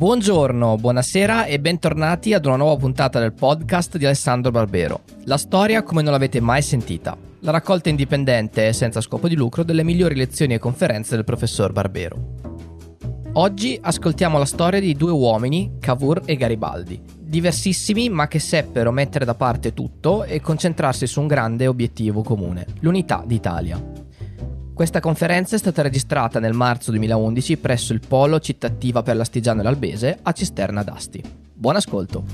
Buongiorno, buonasera e bentornati ad una nuova puntata del podcast di Alessandro Barbero. La storia come non l'avete mai sentita. La raccolta indipendente e senza scopo di lucro delle migliori lezioni e conferenze del professor Barbero. Oggi ascoltiamo la storia di due uomini, Cavour e Garibaldi, diversissimi ma che seppero mettere da parte tutto e concentrarsi su un grande obiettivo comune, l'unità d'Italia. Questa conferenza è stata registrata nel marzo 2011 presso il Polo Cittativa per l'Astigiano e l'Albese a Cisterna d'Asti. Buon ascolto!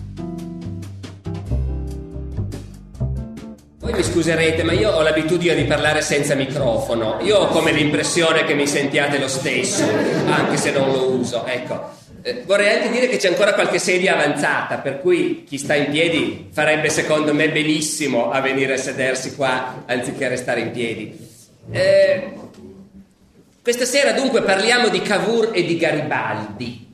Voi mi scuserete, ma io ho l'abitudine di parlare senza microfono. Io ho come l'impressione che mi sentiate lo stesso, anche se non lo uso. Ecco. Eh, vorrei anche dire che c'è ancora qualche sedia avanzata, per cui chi sta in piedi farebbe secondo me benissimo a venire a sedersi qua anziché restare in piedi. Eh, questa sera dunque parliamo di Cavour e di Garibaldi.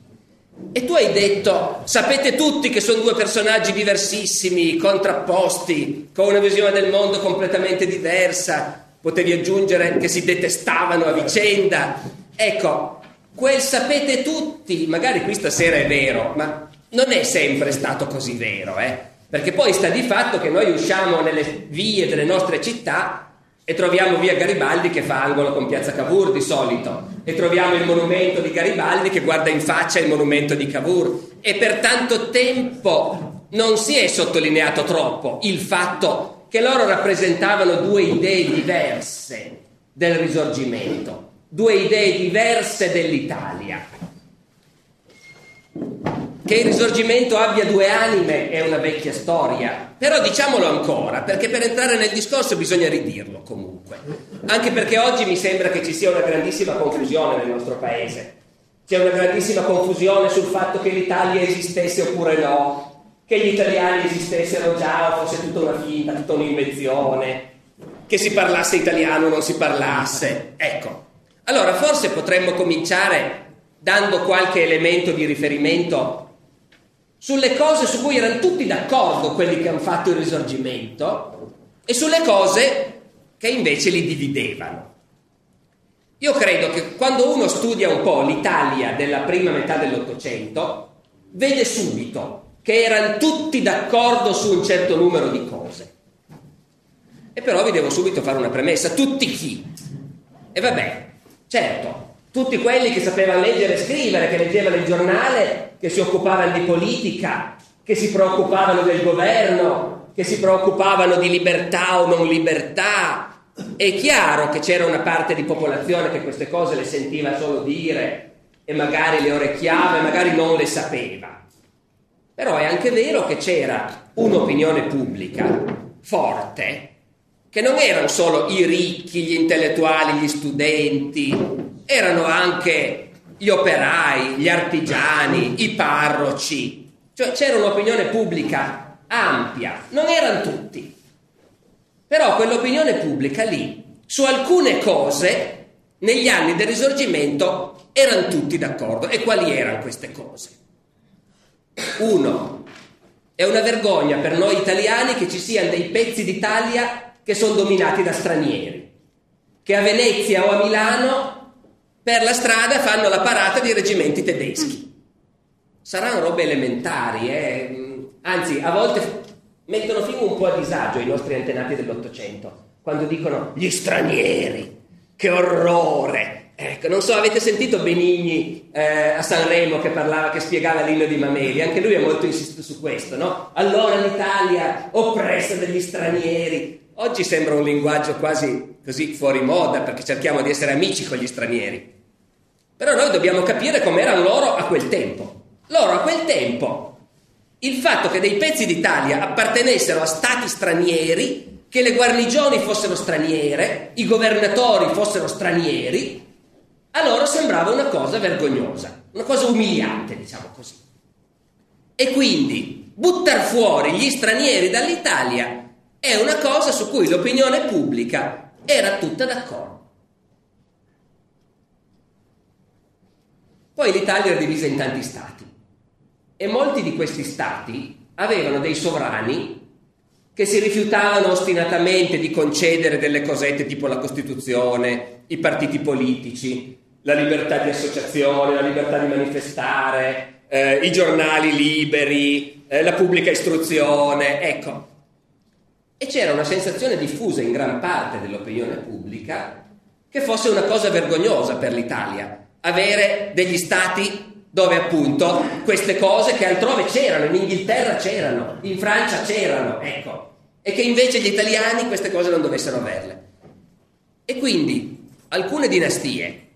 E tu hai detto, sapete tutti che sono due personaggi diversissimi, contrapposti, con una visione del mondo completamente diversa, potevi aggiungere che si detestavano a vicenda. Ecco, quel sapete tutti, magari qui stasera è vero, ma non è sempre stato così vero, eh? Perché poi sta di fatto che noi usciamo nelle vie delle nostre città e troviamo via Garibaldi che fa angolo con piazza Cavour di solito e troviamo il monumento di Garibaldi che guarda in faccia il monumento di Cavour e per tanto tempo non si è sottolineato troppo il fatto che loro rappresentavano due idee diverse del risorgimento, due idee diverse dell'Italia. Che il risorgimento abbia due anime è una vecchia storia, però diciamolo ancora, perché per entrare nel discorso bisogna ridirlo comunque. Anche perché oggi mi sembra che ci sia una grandissima confusione nel nostro paese. C'è una grandissima confusione sul fatto che l'Italia esistesse oppure no, che gli italiani esistessero già o fosse tutta una finta, tutta un'invenzione, che si parlasse italiano o non si parlasse. Ecco, allora forse potremmo cominciare dando qualche elemento di riferimento sulle cose su cui erano tutti d'accordo quelli che hanno fatto il risorgimento e sulle cose che invece li dividevano. Io credo che quando uno studia un po' l'Italia della prima metà dell'Ottocento, vede subito che erano tutti d'accordo su un certo numero di cose. E però vi devo subito fare una premessa, tutti chi? E vabbè, certo, tutti quelli che sapevano leggere e scrivere, che leggevano il giornale, che si occupavano di politica, che si preoccupavano del governo, che si preoccupavano di libertà o non libertà. È chiaro che c'era una parte di popolazione che queste cose le sentiva solo dire e magari le orecchiava e magari non le sapeva. Però è anche vero che c'era un'opinione pubblica forte, che non erano solo i ricchi, gli intellettuali, gli studenti, erano anche gli operai, gli artigiani, i parroci, cioè c'era un'opinione pubblica ampia, non erano tutti, però quell'opinione pubblica lì, su alcune cose, negli anni del risorgimento, erano tutti d'accordo. E quali erano queste cose? Uno, è una vergogna per noi italiani che ci siano dei pezzi d'Italia che sono dominati da stranieri, che a Venezia o a Milano per la strada fanno la parata di reggimenti tedeschi. Saranno robe elementari, eh? anzi a volte mettono fino un po' a disagio i nostri antenati dell'Ottocento, quando dicono gli stranieri, che orrore. Ecco, non so, avete sentito Benigni eh, a Sanremo che parlava, che spiegava l'inno di Mameli, anche lui ha molto insistito su questo, no? Allora l'Italia oppressa degli stranieri. Oggi sembra un linguaggio quasi così fuori moda perché cerchiamo di essere amici con gli stranieri. Però noi dobbiamo capire com'erano loro a quel tempo. Loro a quel tempo, il fatto che dei pezzi d'Italia appartenessero a stati stranieri, che le guarnigioni fossero straniere, i governatori fossero stranieri, a loro sembrava una cosa vergognosa, una cosa umiliante, diciamo così. E quindi buttare fuori gli stranieri dall'Italia è una cosa su cui l'opinione pubblica era tutta d'accordo. Poi l'Italia era divisa in tanti stati e molti di questi stati avevano dei sovrani che si rifiutavano ostinatamente di concedere delle cosette tipo la Costituzione, i partiti politici, la libertà di associazione, la libertà di manifestare, eh, i giornali liberi, eh, la pubblica istruzione, ecco. E c'era una sensazione diffusa in gran parte dell'opinione pubblica che fosse una cosa vergognosa per l'Italia, avere degli stati dove appunto queste cose che altrove c'erano, in Inghilterra c'erano, in Francia c'erano, ecco, e che invece gli italiani queste cose non dovessero averle. E quindi alcune dinastie,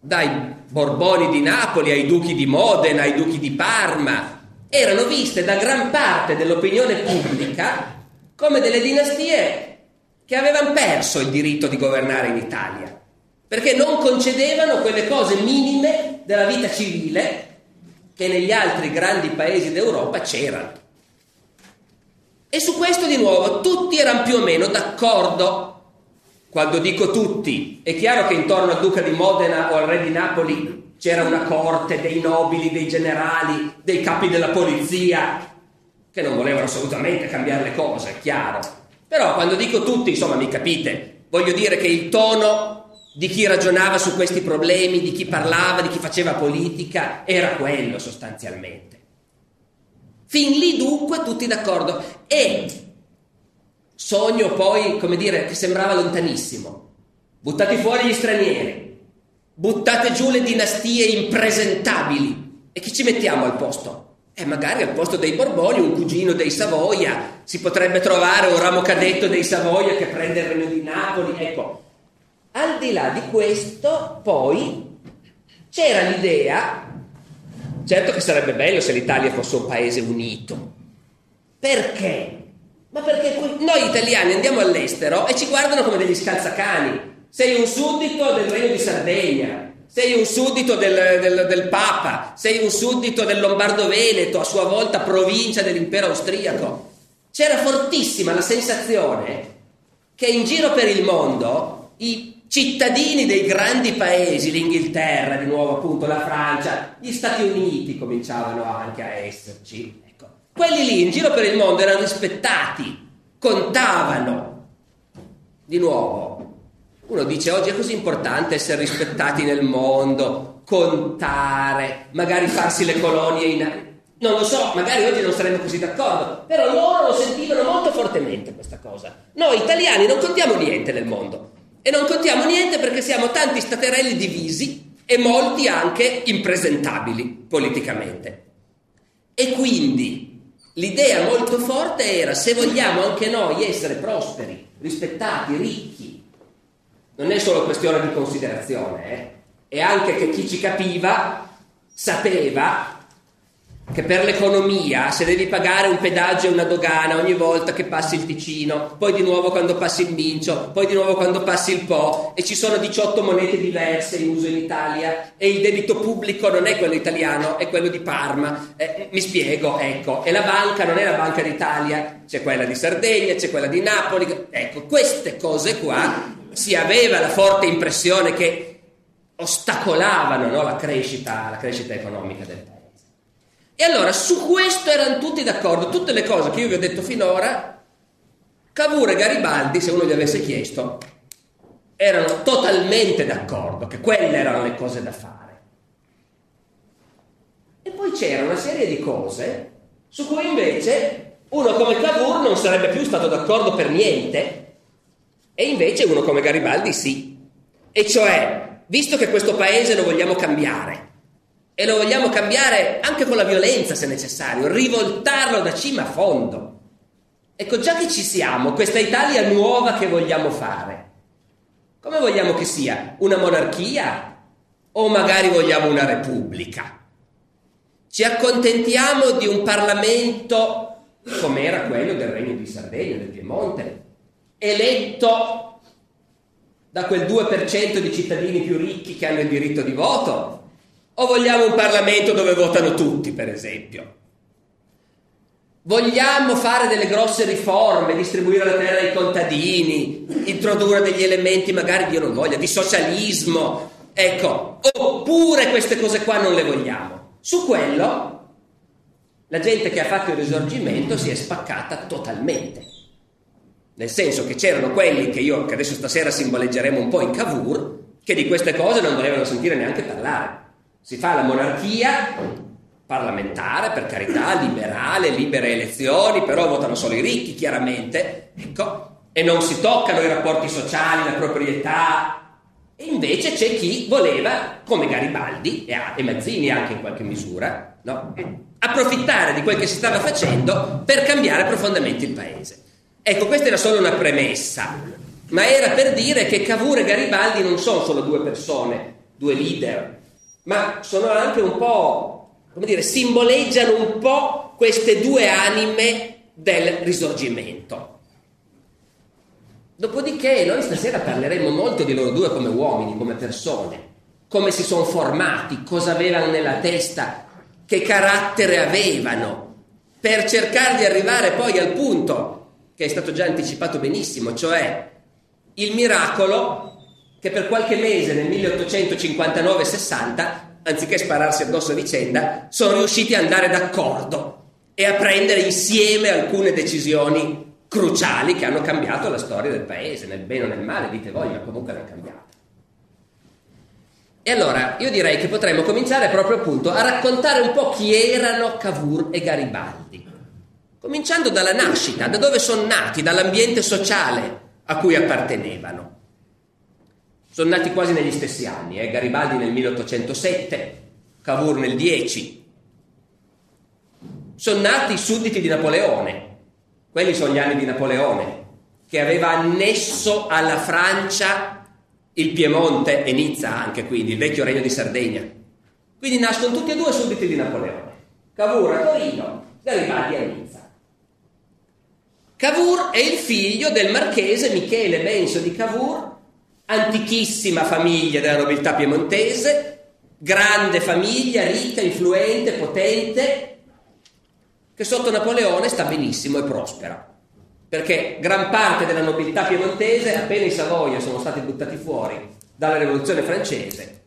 dai Borboni di Napoli ai duchi di Modena, ai duchi di Parma, erano viste da gran parte dell'opinione pubblica come delle dinastie che avevano perso il diritto di governare in Italia, perché non concedevano quelle cose minime della vita civile che negli altri grandi paesi d'Europa c'erano. E su questo di nuovo tutti erano più o meno d'accordo. Quando dico tutti, è chiaro che intorno al duca di Modena o al re di Napoli c'era una corte dei nobili, dei generali, dei capi della polizia, che non volevano assolutamente cambiare le cose, chiaro. Però quando dico tutti, insomma, mi capite, voglio dire che il tono di chi ragionava su questi problemi, di chi parlava, di chi faceva politica, era quello sostanzialmente. Fin lì dunque tutti d'accordo. E sogno poi, come dire, che sembrava lontanissimo. Buttate fuori gli stranieri, buttate giù le dinastie impresentabili. E chi ci mettiamo al posto? E magari al posto dei Borboni un cugino dei Savoia, si potrebbe trovare un ramo cadetto dei Savoia che prende il regno di Napoli. Ecco, al di là di questo, poi c'era l'idea Certo che sarebbe bello se l'Italia fosse un paese unito. Perché? Ma perché noi italiani andiamo all'estero e ci guardano come degli scalzacani. Sei un suddito del Regno di Sardegna, sei un suddito del, del, del Papa, sei un suddito del Lombardo-Veneto, a sua volta provincia dell'impero austriaco. C'era fortissima la sensazione che in giro per il mondo i cittadini dei grandi paesi, l'Inghilterra, di nuovo appunto la Francia, gli Stati Uniti cominciavano anche a esserci. Ecco. Quelli lì in giro per il mondo erano rispettati, contavano. Di nuovo, uno dice oggi è così importante essere rispettati nel mondo, contare, magari farsi le colonie in... Non lo so, magari oggi non saremmo così d'accordo, però loro lo sentivano molto fortemente questa cosa. Noi italiani non contiamo niente nel mondo, e non contiamo niente perché siamo tanti staterelli divisi e molti anche impresentabili politicamente. E quindi l'idea molto forte era se vogliamo anche noi essere prosperi, rispettati, ricchi, non è solo questione di considerazione, eh? è anche che chi ci capiva sapeva che per l'economia, se devi pagare un pedaggio e una dogana ogni volta che passi il Ticino, poi di nuovo quando passi il Mincio, poi di nuovo quando passi il Po, e ci sono 18 monete diverse in uso in Italia, e il debito pubblico non è quello italiano, è quello di Parma. Eh, mi spiego, ecco, e la banca non è la Banca d'Italia, c'è quella di Sardegna, c'è quella di Napoli. Ecco, queste cose qua si aveva la forte impressione che ostacolavano no, la, crescita, la crescita economica del paese. E allora su questo erano tutti d'accordo, tutte le cose che io vi ho detto finora, Cavour e Garibaldi, se uno gli avesse chiesto, erano totalmente d'accordo che quelle erano le cose da fare. E poi c'era una serie di cose su cui invece uno come Cavour non sarebbe più stato d'accordo per niente, e invece uno come Garibaldi sì. E cioè, visto che questo paese lo vogliamo cambiare, e lo vogliamo cambiare anche con la violenza se necessario, rivoltarlo da cima a fondo. Ecco, già che ci siamo, questa Italia nuova che vogliamo fare, come vogliamo che sia? Una monarchia o magari vogliamo una repubblica? Ci accontentiamo di un Parlamento come era quello del Regno di Sardegna, del Piemonte, eletto da quel 2% di cittadini più ricchi che hanno il diritto di voto, o vogliamo un Parlamento dove votano tutti, per esempio? Vogliamo fare delle grosse riforme, distribuire la terra ai contadini, introdurre degli elementi magari, Dio non voglia, di socialismo, ecco, oppure queste cose qua non le vogliamo. Su quello la gente che ha fatto il risorgimento si è spaccata totalmente. Nel senso che c'erano quelli che io, che adesso stasera simboleggeremo un po' in Cavour, che di queste cose non volevano sentire neanche parlare. Si fa la monarchia, parlamentare, per carità, liberale, libere elezioni, però votano solo i ricchi, chiaramente, ecco, e non si toccano i rapporti sociali, la proprietà. E invece c'è chi voleva, come Garibaldi e, Mazzini anche in qualche misura, no? approfittare di quel che si stava facendo per cambiare profondamente il paese. Ecco, questa era solo una premessa, ma era per dire che Cavour e Garibaldi non sono solo due persone, due leader, ma sono anche un po', come dire, simboleggiano un po' queste due anime del risorgimento. Dopodiché noi stasera parleremo molto di loro due come uomini, come persone, come si sono formati, cosa avevano nella testa, che carattere avevano, per cercare di arrivare poi al punto che è stato già anticipato benissimo, cioè il miracolo che per qualche mese nel 1859-60, anziché spararsi addosso a vicenda, sono riusciti ad andare d'accordo e a prendere insieme alcune decisioni cruciali che hanno cambiato la storia del paese, nel bene o nel male, dite voi, ma comunque l'hanno cambiata. E allora io direi che potremmo cominciare proprio appunto a raccontare un po' chi erano Cavour e Garibaldi. Cominciando dalla nascita, da dove sono nati, dall'ambiente sociale a cui appartenevano. Sono nati quasi negli stessi anni, eh? Garibaldi nel 1807, Cavour nel 10. Sono nati i sudditi di Napoleone, quelli sono gli anni di Napoleone, che aveva annesso alla Francia il Piemonte e Nizza anche quindi, il vecchio regno di Sardegna. Quindi nascono tutti e due sudditi di Napoleone. Cavour a Torino, Garibaldi a Nizza. Cavour è il figlio del marchese Michele Benso di Cavour, antichissima famiglia della nobiltà piemontese, grande famiglia, ricca, influente, potente, che sotto Napoleone sta benissimo e prospera. Perché gran parte della nobiltà piemontese, appena i Savoia sono stati buttati fuori dalla rivoluzione francese,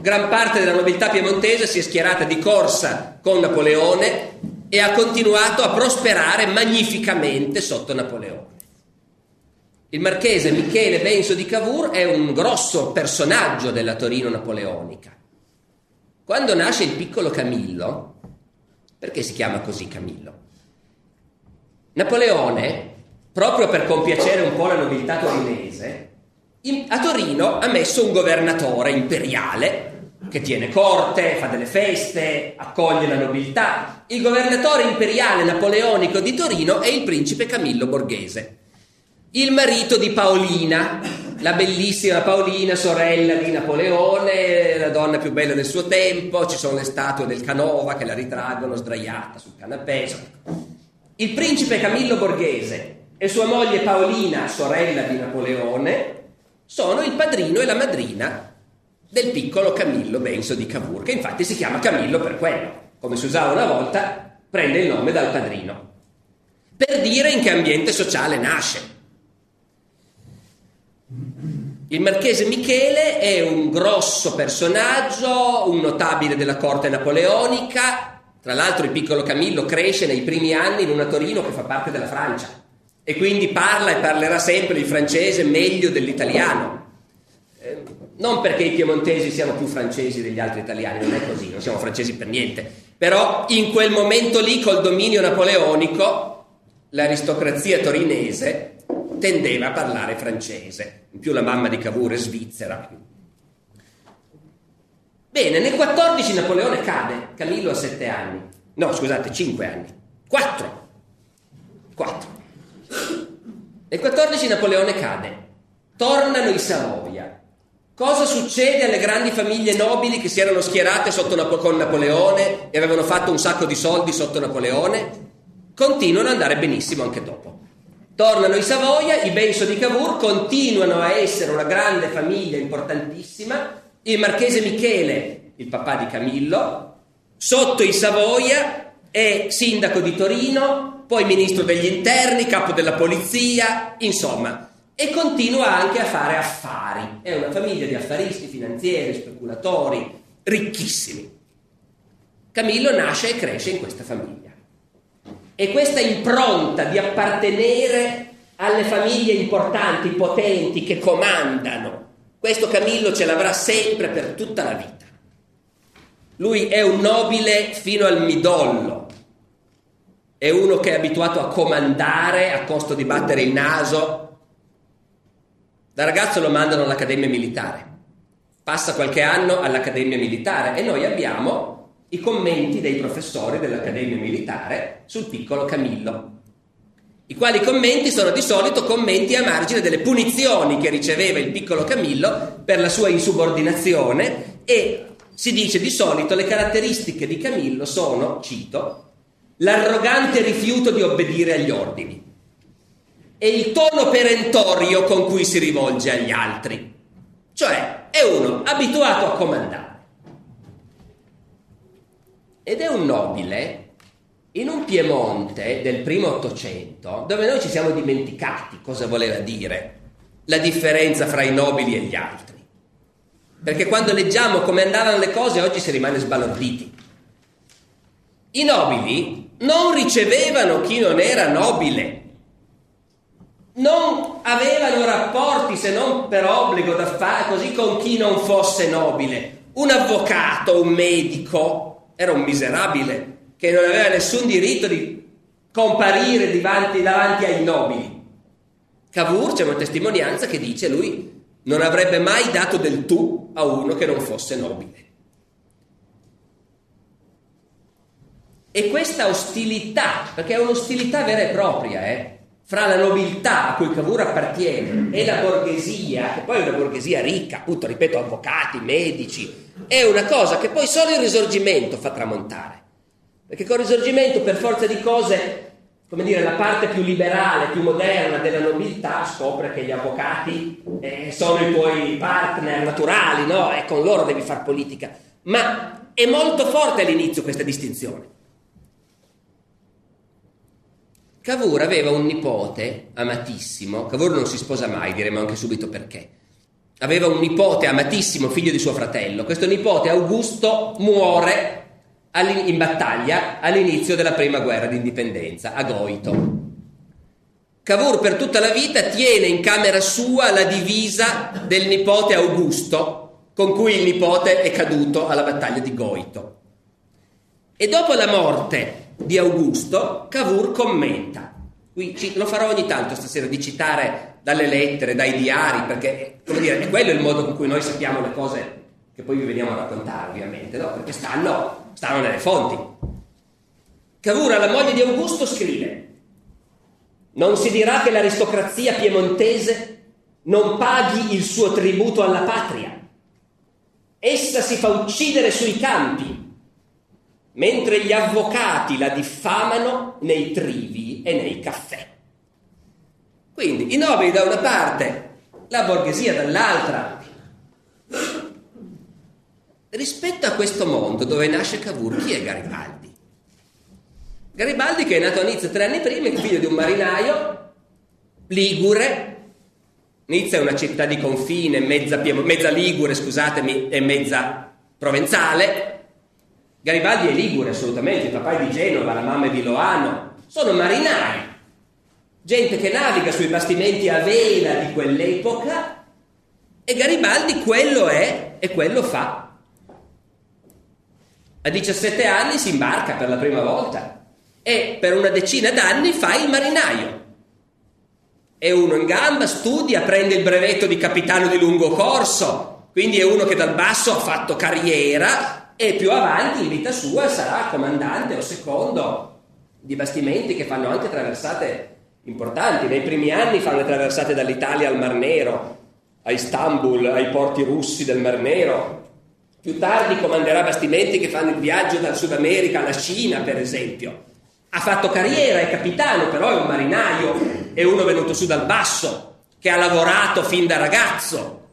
gran parte della nobiltà piemontese si è schierata di corsa con Napoleone e ha continuato a prosperare magnificamente sotto Napoleone. Il marchese Michele Benso di Cavour è un grosso personaggio della Torino napoleonica. Quando nasce il piccolo Camillo, perché si chiama così Camillo? Napoleone proprio per compiacere un po' la nobiltà torinese, in, a Torino ha messo un governatore imperiale che tiene corte, fa delle feste, accoglie la nobiltà. Il governatore imperiale napoleonico di Torino è il principe Camillo Borghese, il marito di Paolina, la bellissima Paolina, sorella di Napoleone, la donna più bella del suo tempo, ci sono le statue del Canova che la ritraggono sdraiata sul canapè. Il principe Camillo Borghese e sua moglie Paolina, sorella di Napoleone, sono il padrino e la madrina del piccolo Camillo Benso di Cavour, che infatti si chiama Camillo per quello, come si usava una volta, prende il nome dal padrino, per dire in che ambiente sociale nasce. Il marchese Michele è un grosso personaggio, un notabile della corte napoleonica, tra l'altro il piccolo Camillo cresce nei primi anni in una Torino che fa parte della Francia e quindi parla e parlerà sempre il francese meglio dell'italiano. Non perché i piemontesi siano più francesi degli altri italiani, non è così, non siamo francesi per niente, però in quel momento lì col dominio napoleonico l'aristocrazia torinese tendeva a parlare francese, in più la mamma di Cavour è svizzera. Bene, nel 14 Napoleone cade, Camillo ha 7 anni, no scusate, 5 anni, 4, 4. Nel 14 Napoleone cade, tornano i Savoia. Cosa succede alle grandi famiglie nobili che si erano schierate Napo- con Napoleone e avevano fatto un sacco di soldi sotto Napoleone? Continuano ad andare benissimo anche dopo. Tornano i Savoia, i Benso di Cavour continuano a essere una grande famiglia importantissima. Il marchese Michele, il papà di Camillo, sotto i Savoia è sindaco di Torino, poi ministro degli interni, capo della polizia, insomma, e continua anche a fare affari. È una famiglia di affaristi, finanzieri, speculatori, ricchissimi. Camillo nasce e cresce in questa famiglia. E questa impronta di appartenere alle famiglie importanti, potenti, che comandano, questo Camillo ce l'avrà sempre per tutta la vita. Lui è un nobile fino al midollo, è uno che è abituato a comandare a costo di battere il naso. Da ragazzo lo mandano all'accademia militare, passa qualche anno all'accademia militare e noi abbiamo i commenti dei professori dell'accademia militare sul piccolo Camillo i quali commenti sono di solito commenti a margine delle punizioni che riceveva il piccolo Camillo per la sua insubordinazione e si dice di solito le caratteristiche di Camillo sono, cito, l'arrogante rifiuto di obbedire agli ordini e il tono perentorio con cui si rivolge agli altri, cioè è uno abituato a comandare ed è un nobile in un Piemonte del primo Ottocento, dove noi ci siamo dimenticati cosa voleva dire la differenza fra i nobili e gli altri. Perché quando leggiamo come andavano le cose oggi si rimane sbalorditi. I nobili non ricevevano chi non era nobile, non avevano rapporti se non per obbligo da fare così con chi non fosse nobile. Un avvocato, un medico, era un miserabile che non aveva nessun diritto di comparire davanti, davanti ai nobili. Cavour c'è una testimonianza che dice lui non avrebbe mai dato del tu a uno che non fosse nobile. E questa ostilità, perché è un'ostilità vera e propria, eh, fra la nobiltà a cui Cavour appartiene e la borghesia, che poi è una borghesia ricca, appunto, ripeto, avvocati, medici, è una cosa che poi solo il risorgimento fa tramontare. Perché con il risorgimento, per forza di cose, come dire, la parte più liberale, più moderna della nobiltà scopre che gli avvocati eh, sono i tuoi partner naturali, no? E con loro devi fare politica. Ma è molto forte all'inizio questa distinzione. Cavour aveva un nipote amatissimo, Cavour non si sposa mai, diremo anche subito perché. Aveva un nipote amatissimo, figlio di suo fratello. Questo nipote Augusto muore in battaglia all'inizio della prima guerra d'indipendenza, a Goito. Cavour per tutta la vita tiene in camera sua la divisa del nipote Augusto, con cui il nipote è caduto alla battaglia di Goito. E dopo la morte di Augusto, Cavour commenta. Qui lo farò ogni tanto stasera di citare dalle lettere, dai diari, perché dire, è quello il modo con cui noi sappiamo le cose che poi vi veniamo a raccontare, ovviamente, no? Perché stanno stanno nelle fonti. Cavour alla moglie di Augusto scrive non si dirà che l'aristocrazia piemontese non paghi il suo tributo alla patria. Essa si fa uccidere sui campi, mentre gli avvocati la diffamano nei trivi e nei caffè. Quindi i nobili da una parte, la borghesia dall'altra, Rispetto a questo mondo dove nasce Cavour, chi è Garibaldi? Garibaldi che è nato a Nizza tre anni prima, è figlio di un marinaio, ligure, Nizza è una città di confine, mezza, mezza ligure, scusatemi, e mezza provenzale. Garibaldi è ligure assolutamente, il papà è di Genova, la mamma è di Loano, sono marinai, gente che naviga sui bastimenti a vela di quell'epoca e Garibaldi quello è e quello fa. A 17 anni si imbarca per la prima volta e per una decina d'anni fa il marinaio. È uno in gamba, studia, prende il brevetto di capitano di lungo corso, quindi è uno che dal basso ha fatto carriera e più avanti in vita sua sarà comandante o secondo di bastimenti che fanno anche traversate importanti. Nei primi anni fanno le traversate dall'Italia al Mar Nero, a Istanbul, ai porti russi del Mar Nero, più tardi comanderà bastimenti che fanno il viaggio dal Sud America alla Cina, per esempio. Ha fatto carriera, è capitano, però è un marinaio, è uno venuto su dal basso, che ha lavorato fin da ragazzo.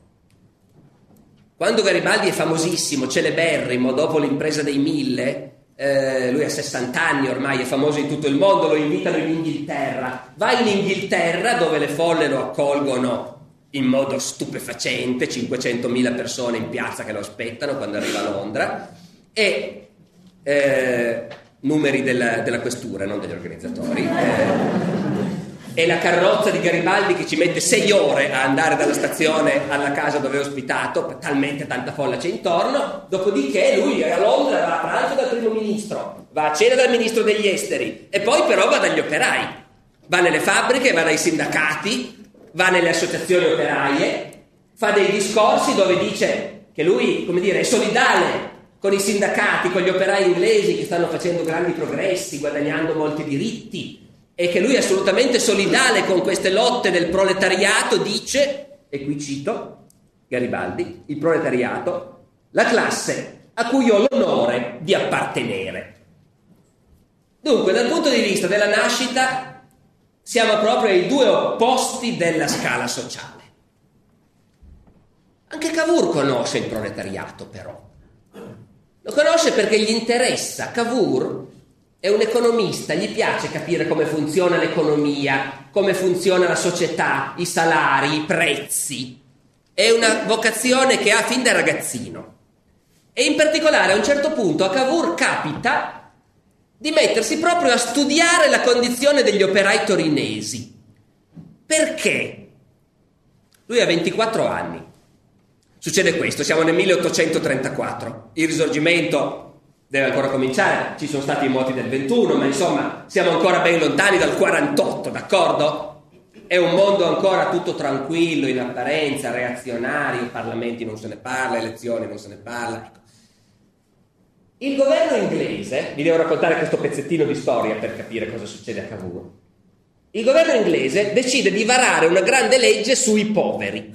Quando Garibaldi è famosissimo, celeberrimo, dopo l'impresa dei mille, eh, lui ha 60 anni ormai, è famoso in tutto il mondo, lo invitano in Inghilterra. Va in Inghilterra dove le folle lo accolgono in modo stupefacente, 500.000 persone in piazza che lo aspettano quando arriva a Londra e eh, numeri della, della, questura, non degli organizzatori. Eh, e la carrozza di Garibaldi che ci mette sei ore a andare dalla stazione alla casa dove è ospitato, talmente tanta folla c'è intorno, dopodiché lui a Londra va a pranzo dal primo ministro, va a cena dal ministro degli esteri e poi però va dagli operai, va nelle fabbriche, va dai sindacati, va nelle associazioni operaie, fa dei discorsi dove dice che lui, come dire, è solidale con i sindacati, con gli operai inglesi che stanno facendo grandi progressi, guadagnando molti diritti, e che lui è assolutamente solidale con queste lotte del proletariato, dice, e qui cito Garibaldi, il proletariato, la classe a cui ho l'onore di appartenere. Dunque, dal punto di vista della nascita, siamo proprio ai due opposti della scala sociale. Anche Cavour conosce il proletariato, però. Lo conosce perché gli interessa. Cavour è un economista, gli piace capire come funziona l'economia, come funziona la società, i salari, i prezzi. È una vocazione che ha fin da ragazzino. E in particolare a un certo punto a Cavour capita di mettersi proprio a studiare la condizione degli operai torinesi. Perché? Lui ha 24 anni. Succede questo, siamo nel 1834. Il risorgimento deve ancora cominciare, ci sono stati i moti del 21, ma insomma siamo ancora ben lontani dal 48, d'accordo? È un mondo ancora tutto tranquillo, in apparenza, reazionario, parlamenti non se ne parla, elezioni non se ne parla. Il governo inglese, vi devo raccontare questo pezzettino di storia per capire cosa succede a Cavour. Il governo inglese decide di varare una grande legge sui poveri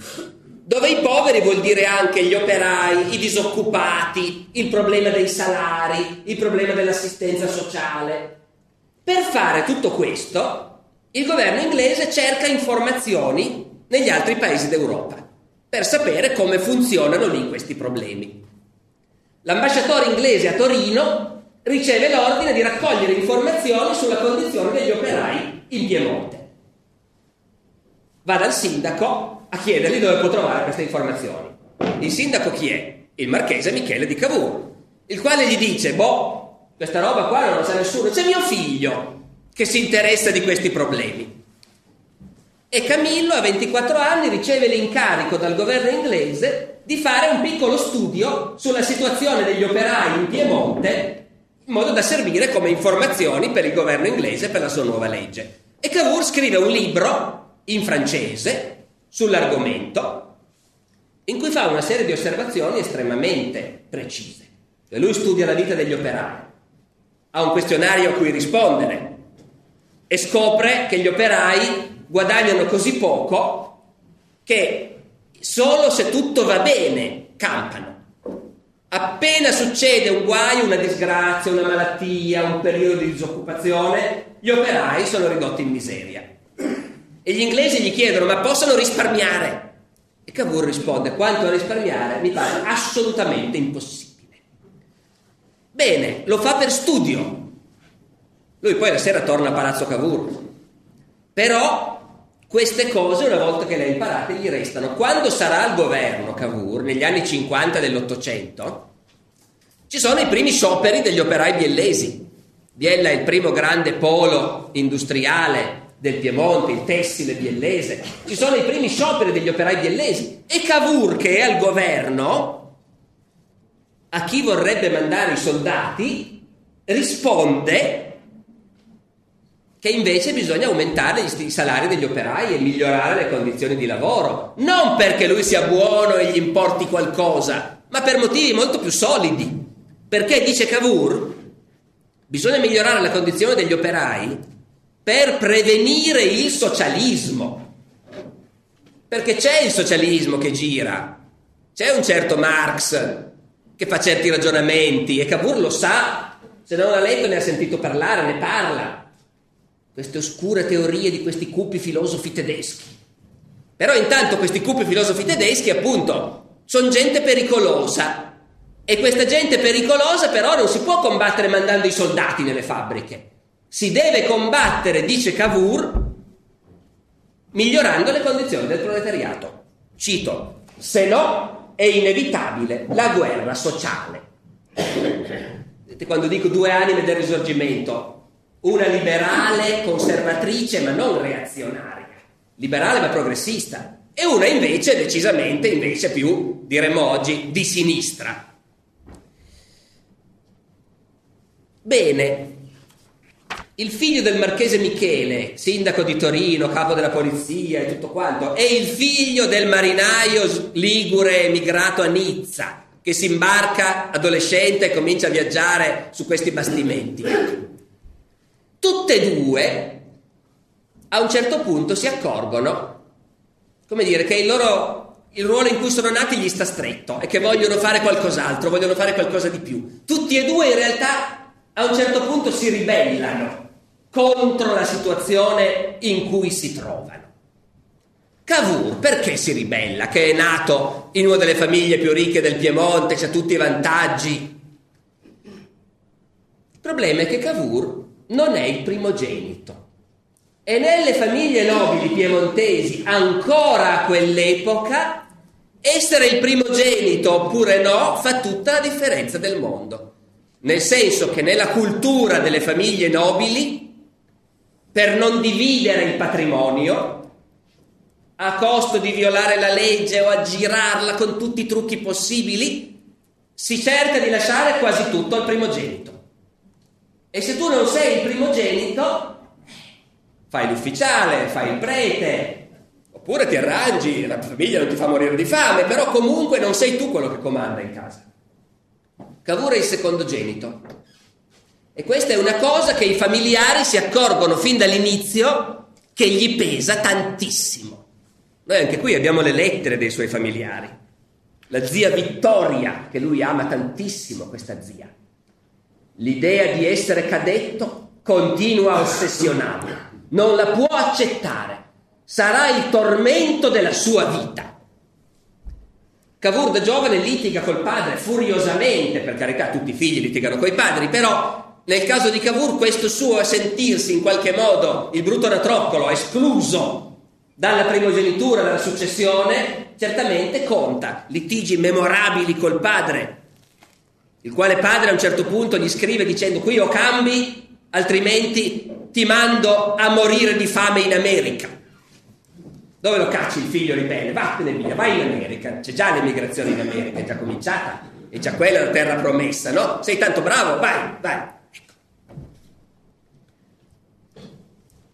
dove i poveri vuol dire anche gli operai, i disoccupati, il problema dei salari, il problema dell'assistenza sociale. Per fare tutto questo, il governo inglese cerca informazioni negli altri paesi d'Europa per sapere come funzionano lì questi problemi. L'ambasciatore inglese a Torino riceve l'ordine di raccogliere informazioni sulla condizione degli operai in Piemonte. Va dal sindaco a chiedergli dove può trovare queste informazioni. Il sindaco chi è? Il marchese Michele di Cavour, il quale gli dice, boh, questa roba qua non lo sa nessuno, c'è mio figlio che si interessa di questi problemi. E Camillo a 24 anni riceve l'incarico dal governo inglese di fare un piccolo studio sulla situazione degli operai in Piemonte in modo da servire come informazioni per il governo inglese per la sua nuova legge. E Cavour scrive un libro in francese sull'argomento in cui fa una serie di osservazioni estremamente precise. Lui studia la vita degli operai, ha un questionario a cui rispondere e scopre che gli operai guadagnano così poco che solo se tutto va bene campano. Appena succede un guaio, una disgrazia, una malattia, un periodo di disoccupazione, gli operai sono ridotti in miseria. E gli inglesi gli chiedono ma possono risparmiare? E Cavour risponde quanto a risparmiare mi pare assolutamente impossibile. Bene, lo fa per studio. Lui poi la sera torna a Palazzo Cavour. Però queste cose una volta che le ha imparate gli restano. Quando sarà al governo Cavour, negli anni 50 dell'Ottocento, ci sono i primi scioperi degli operai biellesi. Biella è il primo grande polo industriale del Piemonte, il tessile biellese, ci sono i primi scioperi degli operai biellesi. E Cavour che è al governo, a chi vorrebbe mandare i soldati, risponde che invece bisogna aumentare i salari degli operai e migliorare le condizioni di lavoro, non perché lui sia buono e gli importi qualcosa, ma per motivi molto più solidi. Perché dice Cavour, bisogna migliorare la condizione degli operai per prevenire il socialismo. Perché c'è il socialismo che gira, c'è un certo Marx che fa certi ragionamenti e Cavour lo sa, se non l'ha letto ne ha sentito parlare, ne parla. Queste oscure teorie di questi cupi filosofi tedeschi. Però intanto questi cupi filosofi tedeschi appunto sono gente pericolosa e questa gente pericolosa però non si può combattere mandando i soldati nelle fabbriche si deve combattere, dice Cavour, migliorando le condizioni del proletariato. Cito, se no è inevitabile la guerra sociale. Quando dico due anime del risorgimento, una liberale conservatrice ma non reazionaria, liberale ma progressista, e una invece decisamente invece più, diremmo oggi, di sinistra. Bene, il figlio del marchese Michele, sindaco di Torino, capo della polizia e tutto quanto, è il figlio del marinaio ligure emigrato a Nizza, che si imbarca adolescente e comincia a viaggiare su questi bastimenti. Tutte e due, a un certo punto, si accorgono, come dire, che il loro il ruolo in cui sono nati gli sta stretto e che vogliono fare qualcos'altro, vogliono fare qualcosa di più. Tutti e due in realtà a un certo punto si ribellano contro la situazione in cui si trovano. Cavour perché si ribella? Che è nato in una delle famiglie più ricche del Piemonte, c'ha tutti i vantaggi. Il problema è che Cavour non è il primogenito. E nelle famiglie nobili piemontesi, ancora a quell'epoca, essere il primogenito oppure no fa tutta la differenza del mondo. Nel senso che nella cultura delle famiglie nobili, per non dividere il patrimonio, a costo di violare la legge o aggirarla con tutti i trucchi possibili, si cerca di lasciare quasi tutto al primogenito. E se tu non sei il primogenito, fai l'ufficiale, fai il prete, oppure ti arrangi, la famiglia non ti fa morire di fame, però comunque non sei tu quello che comanda in casa. Cavour è il secondogenito. E questa è una cosa che i familiari si accorgono fin dall'inizio che gli pesa tantissimo. Noi anche qui abbiamo le lettere dei suoi familiari. La zia Vittoria, che lui ama tantissimo, questa zia. L'idea di essere cadetto continua a ossessionarlo. Non la può accettare. Sarà il tormento della sua vita. Cavour da giovane litiga col padre furiosamente, per carità tutti i figli litigano coi padri, però nel caso di Cavour questo suo sentirsi in qualche modo il brutto ratroccolo escluso dalla primogenitura, dalla successione, certamente conta. Litigi memorabili col padre, il quale padre a un certo punto gli scrive dicendo qui o cambi, altrimenti ti mando a morire di fame in America. Dove lo cacci il figlio ribelle? Vattene via, vai in America. C'è già l'emigrazione in America, è già cominciata, è già quella la terra promessa, no? Sei tanto bravo, vai, vai. Ecco.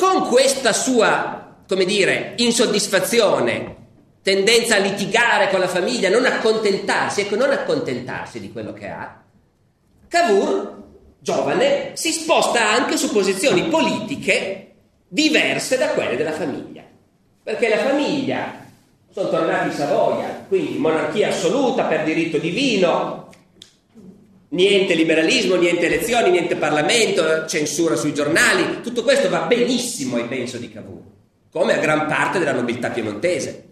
Con questa sua come dire, insoddisfazione, tendenza a litigare con la famiglia, non accontentarsi, ecco, non accontentarsi di quello che ha, Cavour, giovane, si sposta anche su posizioni politiche diverse da quelle della famiglia. Perché la famiglia, sono tornati in Savoia, quindi monarchia assoluta per diritto divino, niente liberalismo, niente elezioni, niente Parlamento, censura sui giornali, tutto questo va benissimo ai penso di Cavour come a gran parte della nobiltà piemontese.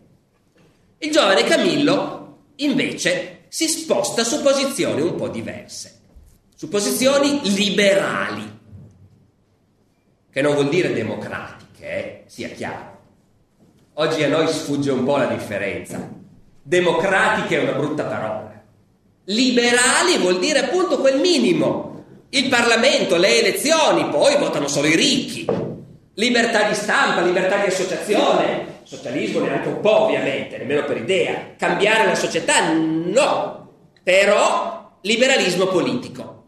Il giovane Camillo, invece, si sposta su posizioni un po' diverse, su posizioni liberali, che non vuol dire democratiche, eh? sia chiaro. Oggi a noi sfugge un po' la differenza. Democratiche è una brutta parola. Liberali vuol dire appunto quel minimo. Il Parlamento, le elezioni, poi votano solo i ricchi libertà di stampa, libertà di associazione, socialismo neanche un po' ovviamente, nemmeno per idea, cambiare la società no, però liberalismo politico.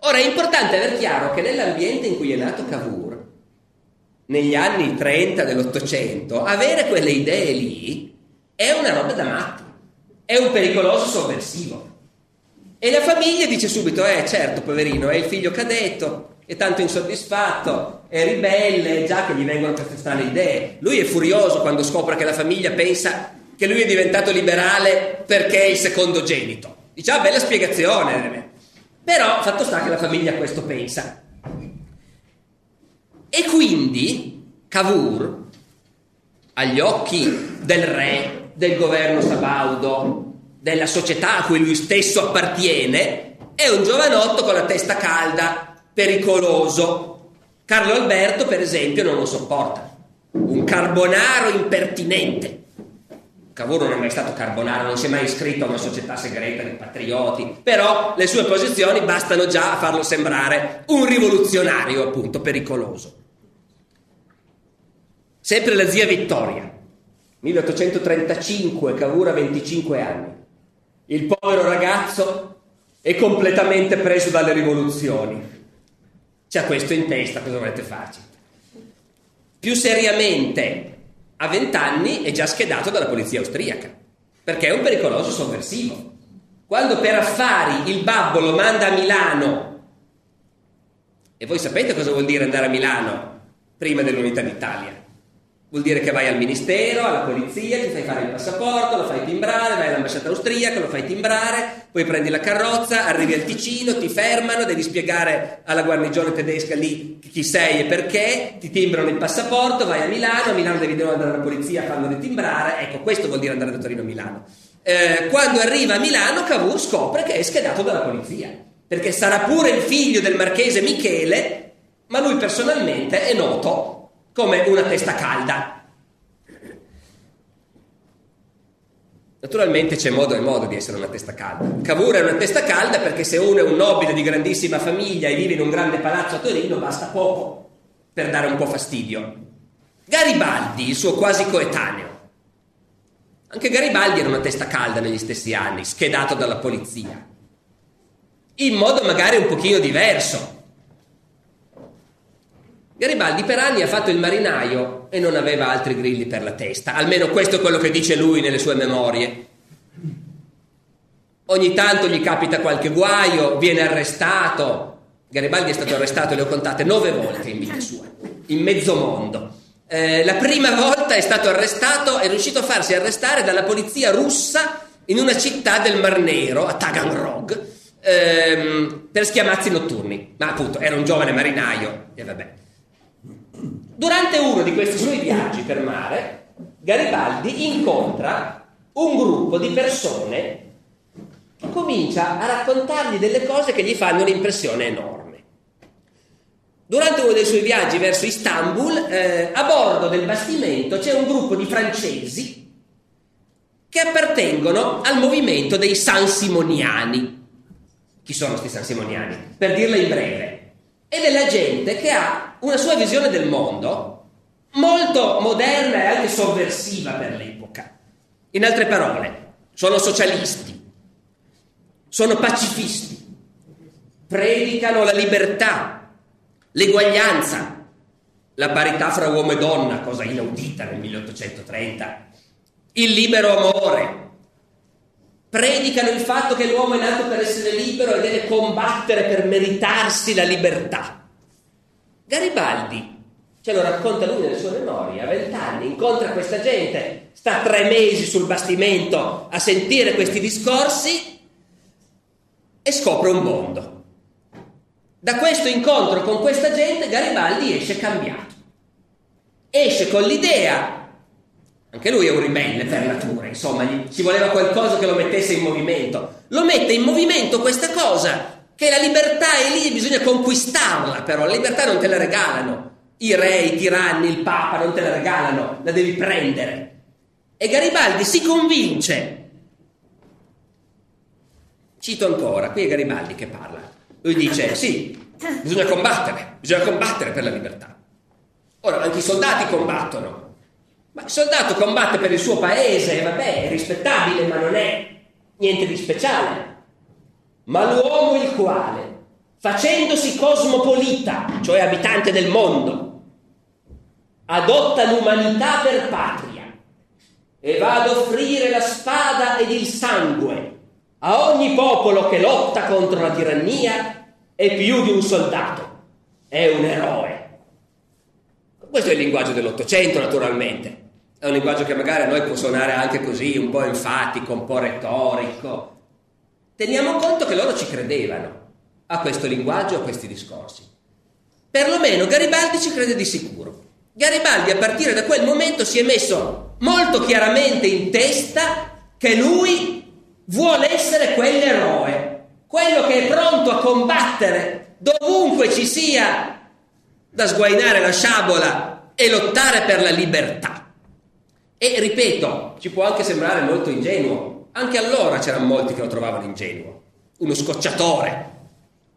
Ora è importante aver chiaro che nell'ambiente in cui è nato Cavour, negli anni 30 dell'Ottocento, avere quelle idee lì è una roba da matti, è un pericoloso sovversivo. E la famiglia dice subito, eh certo, poverino, è il figlio cadetto, è tanto insoddisfatto, è ribelle, già che gli vengono queste strane idee. Lui è furioso quando scopre che la famiglia pensa che lui è diventato liberale perché è il secondogenito. Dice, ah, bella spiegazione. Però fatto sta che la famiglia questo pensa. E quindi Cavour, agli occhi del re, del governo sabaudo, della società a cui lui stesso appartiene, è un giovanotto con la testa calda, pericoloso. Carlo Alberto, per esempio, non lo sopporta. Un carbonaro impertinente. Cavour non è mai stato carbonaro, non si è mai iscritto a una società segreta di patrioti, però le sue posizioni bastano già a farlo sembrare un rivoluzionario, appunto, pericoloso. Sempre la zia Vittoria, 1835, Cavour ha 25 anni. Il povero ragazzo è completamente preso dalle rivoluzioni. C'ha questo in testa, cosa volete farci? Più seriamente, a 20 anni è già schedato dalla polizia austriaca, perché è un pericoloso sovversivo. Quando per affari il babbo lo manda a Milano, e voi sapete cosa vuol dire andare a Milano prima dell'unità d'Italia? Vuol dire che vai al ministero, alla polizia, ti fai fare il passaporto, lo fai timbrare, vai all'ambasciata austriaca, lo fai timbrare, poi prendi la carrozza, arrivi al Ticino, ti fermano, devi spiegare alla guarnigione tedesca lì chi sei e perché, ti timbrano il passaporto, vai a Milano, a Milano devi andare alla polizia, fanno ritimbrare, ecco questo vuol dire andare da Torino a Milano. Eh, quando arriva a Milano Cavour scopre che è schedato dalla polizia, perché sarà pure il figlio del marchese Michele, ma lui personalmente è noto come una testa calda. Naturalmente c'è modo e modo di essere una testa calda. Cavour è una testa calda perché se uno è un nobile di grandissima famiglia e vive in un grande palazzo a Torino basta poco per dare un po' fastidio. Garibaldi, il suo quasi coetaneo. Anche Garibaldi era una testa calda negli stessi anni, schedato dalla polizia. In modo magari un pochino diverso, Garibaldi per anni ha fatto il marinaio e non aveva altri grilli per la testa, almeno questo è quello che dice lui nelle sue memorie. Ogni tanto gli capita qualche guaio, viene arrestato. Garibaldi è stato arrestato, le ho contate nove volte in vita sua, in mezzo mondo. Eh, la prima volta è stato arrestato, è riuscito a farsi arrestare dalla polizia russa in una città del Mar Nero, a Taganrog, ehm, per schiamazzi notturni. Ma appunto era un giovane marinaio e vabbè. Durante uno di questi suoi viaggi per mare, Garibaldi incontra un gruppo di persone che comincia a raccontargli delle cose che gli fanno un'impressione enorme. Durante uno dei suoi viaggi verso Istanbul, eh, a bordo del bastimento c'è un gruppo di francesi che appartengono al movimento dei San Simoniani. Chi sono questi San Simoniani? Per dirla in breve, è della gente che ha una sua visione del mondo molto moderna e anche sovversiva per l'epoca. In altre parole, sono socialisti, sono pacifisti, predicano la libertà, l'eguaglianza, la parità fra uomo e donna, cosa inaudita nel 1830, il libero amore, predicano il fatto che l'uomo è nato per essere libero e deve combattere per meritarsi la libertà. Garibaldi, ce lo racconta lui nelle sue memorie, a vent'anni incontra questa gente, sta tre mesi sul bastimento a sentire questi discorsi e scopre un mondo. Da questo incontro con questa gente Garibaldi esce cambiato. Esce con l'idea anche lui è un ribelle per natura, insomma, gli, ci voleva qualcosa che lo mettesse in movimento. Lo mette in movimento questa cosa, che la libertà è lì e bisogna conquistarla, però la libertà non te la regalano. I re, i tiranni, il papa non te la regalano, la devi prendere. E Garibaldi si convince. Cito ancora, qui è Garibaldi che parla. Lui dice, sì, bisogna combattere, bisogna combattere per la libertà. Ora, anche i soldati combattono, ma il soldato combatte per il suo paese, vabbè, è rispettabile, ma non è niente di speciale. Ma l'uomo il quale, facendosi cosmopolita, cioè abitante del mondo, adotta l'umanità per patria e va ad offrire la spada ed il sangue a ogni popolo che lotta contro la tirannia, è più di un soldato, è un eroe. Questo è il linguaggio dell'Ottocento, naturalmente. È un linguaggio che magari a noi può suonare anche così, un po' enfatico, un po' retorico. Teniamo conto che loro ci credevano a questo linguaggio, a questi discorsi. Perlomeno Garibaldi ci crede di sicuro. Garibaldi a partire da quel momento si è messo molto chiaramente in testa che lui vuole essere quell'eroe, quello che è pronto a combattere dovunque ci sia da sguainare la sciabola e lottare per la libertà. E ripeto, ci può anche sembrare molto ingenuo, anche allora c'erano molti che lo trovavano ingenuo, uno scocciatore,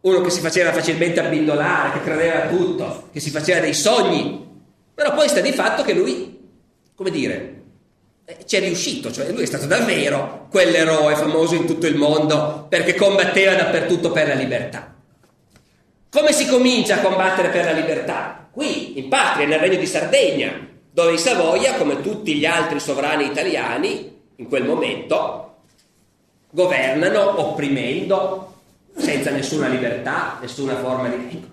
uno che si faceva facilmente abbindolare, che credeva a tutto, che si faceva dei sogni, però poi sta di fatto che lui, come dire, eh, ci è riuscito, cioè lui è stato davvero quell'eroe famoso in tutto il mondo perché combatteva dappertutto per la libertà. Come si comincia a combattere per la libertà? Qui, in patria, nel regno di Sardegna, dove i Savoia, come tutti gli altri sovrani italiani, in quel momento, governano opprimendo, senza nessuna libertà, nessuna forma di...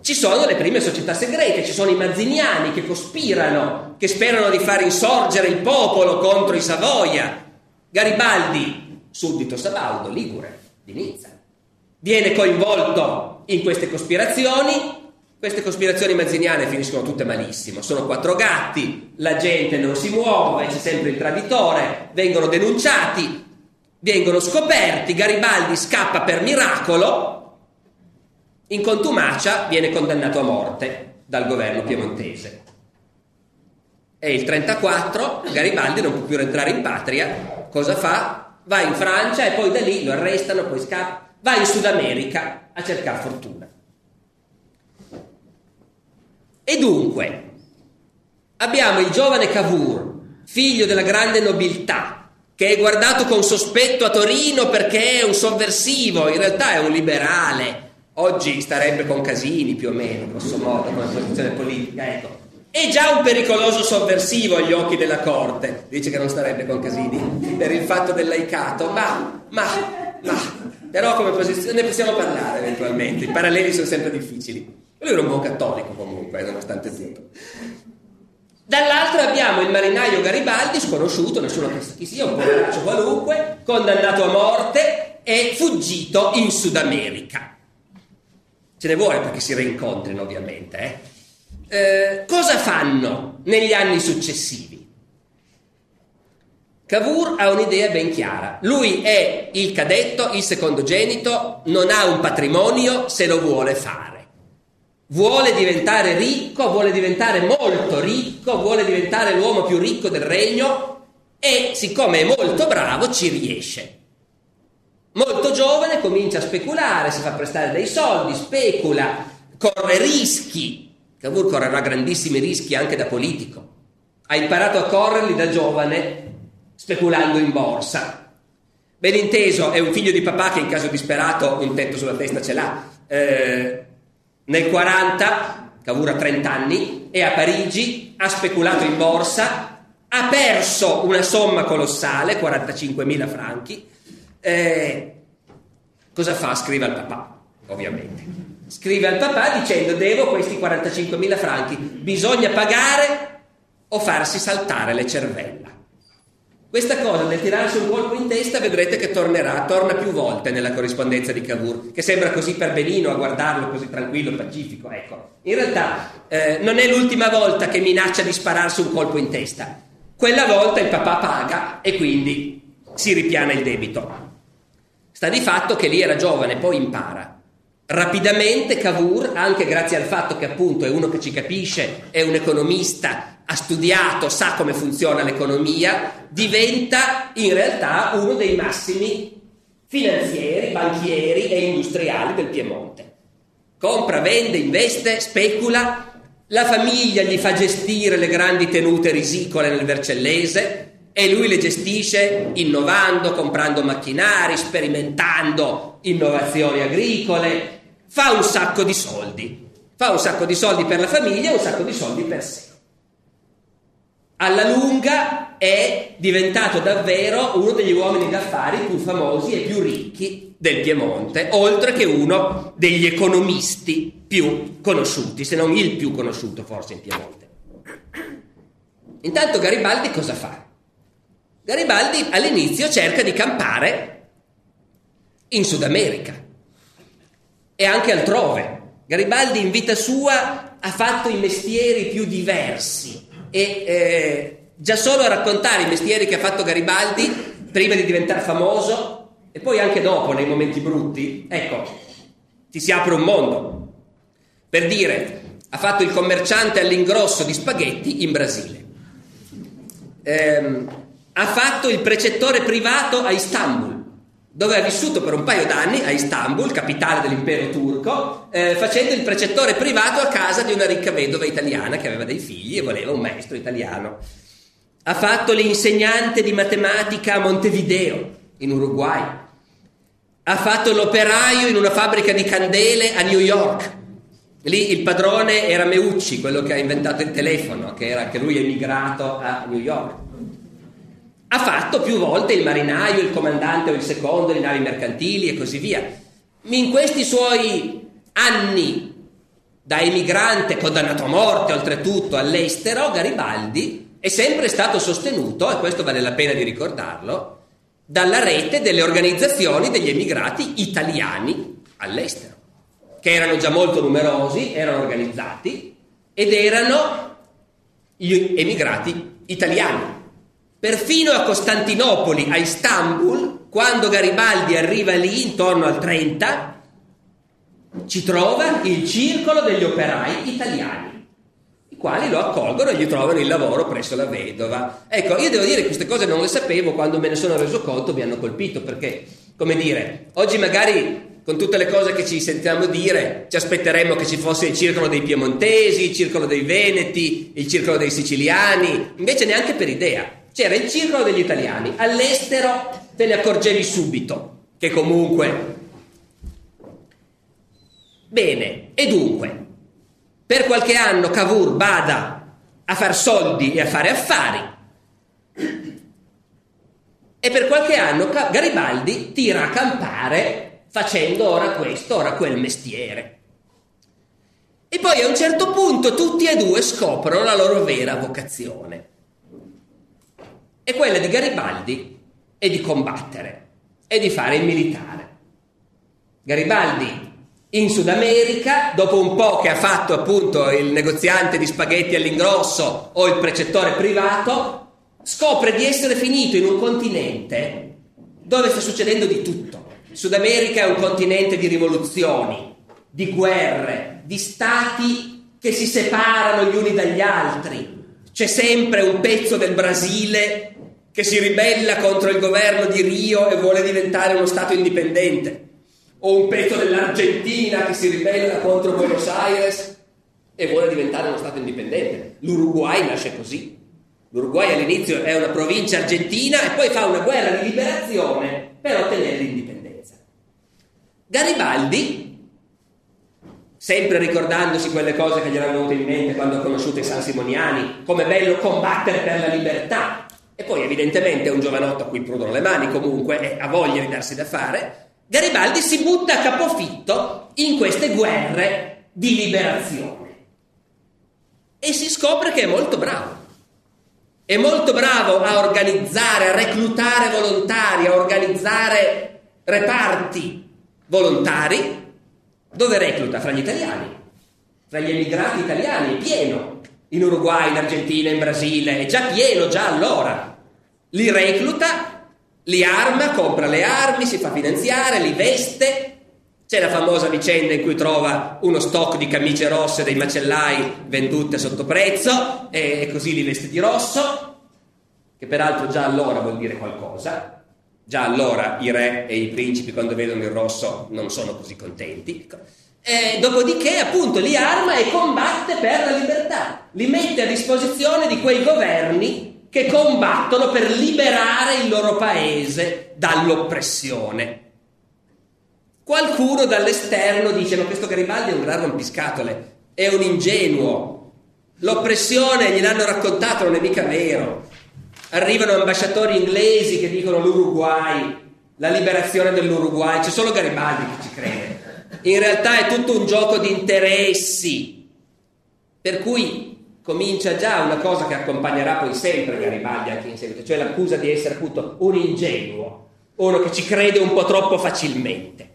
Ci sono le prime società segrete, ci sono i mazziniani che cospirano, che sperano di far insorgere il popolo contro i Savoia. Garibaldi, suddito Sabaldo, Ligure, di Nizza, viene coinvolto in queste cospirazioni queste cospirazioni mazziniane finiscono tutte malissimo, sono quattro gatti, la gente non si muove, c'è sempre il traditore, vengono denunciati, vengono scoperti, Garibaldi scappa per miracolo, in contumacia viene condannato a morte dal governo piemontese. E il 34 Garibaldi non può più rientrare in patria, cosa fa? Va in Francia e poi da lì lo arrestano, poi scappa, va in Sud America a cercare fortuna. E dunque, abbiamo il giovane Cavour, figlio della grande nobiltà, che è guardato con sospetto a Torino perché è un sovversivo, in realtà è un liberale. Oggi starebbe con Casini più o meno, grosso modo, come posizione politica, ecco. È già un pericoloso sovversivo agli occhi della corte, dice che non starebbe con Casini per il fatto del laicato, ma, ma, ma, però come posizione ne possiamo parlare eventualmente, i paralleli sono sempre difficili. Lui era un buon cattolico comunque, nonostante tutto. Dall'altro abbiamo il marinaio Garibaldi, sconosciuto, nessuno sa chi sia, un poveraccio qualunque, condannato a morte e fuggito in Sud America. Ce ne vuole perché si rincontrino, ovviamente. Eh? Eh, cosa fanno negli anni successivi? Cavour ha un'idea ben chiara. Lui è il cadetto, il secondogenito, non ha un patrimonio se lo vuole fare vuole diventare ricco, vuole diventare molto ricco, vuole diventare l'uomo più ricco del regno e siccome è molto bravo ci riesce. Molto giovane comincia a speculare, si fa prestare dei soldi, specula, corre rischi. Cavour correrà grandissimi rischi anche da politico. Ha imparato a correrli da giovane speculando in borsa. Ben inteso, è un figlio di papà che in caso disperato un tetto sulla testa ce l'ha. Eh, nel 40, Cavour ha 30 anni, è a Parigi, ha speculato in borsa, ha perso una somma colossale, 45.000 franchi. Eh, cosa fa? Scrive al papà, ovviamente. Scrive al papà dicendo devo questi 45.000 franchi, bisogna pagare o farsi saltare le cervella. Questa cosa del tirarsi un colpo in testa vedrete che tornerà, torna più volte nella corrispondenza di Cavour, che sembra così per benino a guardarlo così tranquillo, pacifico. Ecco, in realtà eh, non è l'ultima volta che minaccia di spararsi un colpo in testa. Quella volta il papà paga e quindi si ripiana il debito. Sta di fatto che lì era giovane, poi impara. Rapidamente Cavour, anche grazie al fatto che appunto è uno che ci capisce, è un economista, ha studiato, sa come funziona l'economia, diventa in realtà uno dei massimi finanzieri, banchieri e industriali del Piemonte. Compra, vende, investe, specula, la famiglia gli fa gestire le grandi tenute risicole nel Vercellese e lui le gestisce innovando, comprando macchinari, sperimentando innovazioni agricole, fa un sacco di soldi, fa un sacco di soldi per la famiglia e un sacco di soldi per sé. Alla lunga è diventato davvero uno degli uomini d'affari più famosi e più ricchi del Piemonte, oltre che uno degli economisti più conosciuti, se non il più conosciuto forse in Piemonte. Intanto Garibaldi cosa fa? Garibaldi all'inizio cerca di campare in Sud America e anche altrove. Garibaldi in vita sua ha fatto i mestieri più diversi e eh, già solo a raccontare i mestieri che ha fatto Garibaldi prima di diventare famoso e poi anche dopo, nei momenti brutti, ecco, ti si apre un mondo. Per dire, ha fatto il commerciante all'ingrosso di spaghetti in Brasile. ehm, ha fatto il precettore privato a Istanbul dove ha vissuto per un paio d'anni a Istanbul, capitale dell'impero turco, eh, facendo il precettore privato a casa di una ricca vedova italiana che aveva dei figli e voleva un maestro italiano. Ha fatto l'insegnante di matematica a Montevideo, in Uruguay. Ha fatto l'operaio in una fabbrica di candele a New York. Lì il padrone era Meucci, quello che ha inventato il telefono, che era anche lui emigrato a New York. Ha fatto più volte il marinaio, il comandante o il secondo, le navi mercantili e così via. In questi suoi anni da emigrante condannato a morte, oltretutto all'estero, Garibaldi è sempre stato sostenuto, e questo vale la pena di ricordarlo, dalla rete delle organizzazioni degli emigrati italiani all'estero, che erano già molto numerosi, erano organizzati ed erano gli emigrati italiani. Perfino a Costantinopoli, a Istanbul, quando Garibaldi arriva lì intorno al 30, ci trova il circolo degli operai italiani, i quali lo accolgono e gli trovano il lavoro presso la vedova. Ecco, io devo dire che queste cose non le sapevo, quando me ne sono reso conto mi hanno colpito, perché, come dire, oggi magari con tutte le cose che ci sentiamo dire, ci aspetteremmo che ci fosse il circolo dei piemontesi, il circolo dei veneti, il circolo dei siciliani, invece neanche per idea. C'era il circolo degli italiani, all'estero te ne accorgevi subito, che comunque... Bene, e dunque, per qualche anno Cavour bada a far soldi e a fare affari, e per qualche anno Garibaldi tira a campare facendo ora questo, ora quel mestiere. E poi a un certo punto tutti e due scoprono la loro vera vocazione. E quella di Garibaldi è di combattere, è di fare il militare. Garibaldi in Sud America, dopo un po' che ha fatto appunto il negoziante di spaghetti all'ingrosso o il precettore privato, scopre di essere finito in un continente dove sta succedendo di tutto. Sud America è un continente di rivoluzioni, di guerre, di stati che si separano gli uni dagli altri. C'è sempre un pezzo del Brasile che si ribella contro il governo di Rio e vuole diventare uno Stato indipendente, o un pezzo dell'Argentina che si ribella contro Buenos Aires e vuole diventare uno Stato indipendente. L'Uruguay nasce così. L'Uruguay all'inizio è una provincia argentina e poi fa una guerra di liberazione per ottenere l'indipendenza. Garibaldi, sempre ricordandosi quelle cose che gli erano venute in mente quando ha conosciuto i San Simoniani, come bello combattere per la libertà, e poi evidentemente è un giovanotto a cui prudono le mani comunque e ha voglia di darsi da fare, Garibaldi si butta a capofitto in queste guerre di liberazione e si scopre che è molto bravo. È molto bravo a organizzare, a reclutare volontari, a organizzare reparti volontari. Dove recluta? Fra gli italiani, fra gli emigrati italiani, pieno. In Uruguay, in Argentina, in Brasile, è già pieno già allora li recluta, li arma, compra le armi, si fa finanziare, li veste. C'è la famosa vicenda in cui trova uno stock di camicie rosse dei macellai vendute sotto prezzo e così li veste di rosso, che peraltro già allora vuol dire qualcosa. Già allora i re e i principi quando vedono il rosso non sono così contenti. E dopodiché appunto li arma e combatte per la libertà, li mette a disposizione di quei governi che combattono per liberare il loro paese dall'oppressione. Qualcuno dall'esterno dice: Ma questo Garibaldi è un gran rompiscatole, è un ingenuo. L'oppressione gliel'hanno raccontato, non è mica vero. Arrivano ambasciatori inglesi che dicono l'Uruguay, la liberazione dell'Uruguay, c'è solo Garibaldi che ci crede. In realtà è tutto un gioco di interessi. Per cui comincia già una cosa che accompagnerà poi sempre Garibaldi anche in seguito, cioè l'accusa di essere appunto un ingenuo, uno che ci crede un po' troppo facilmente.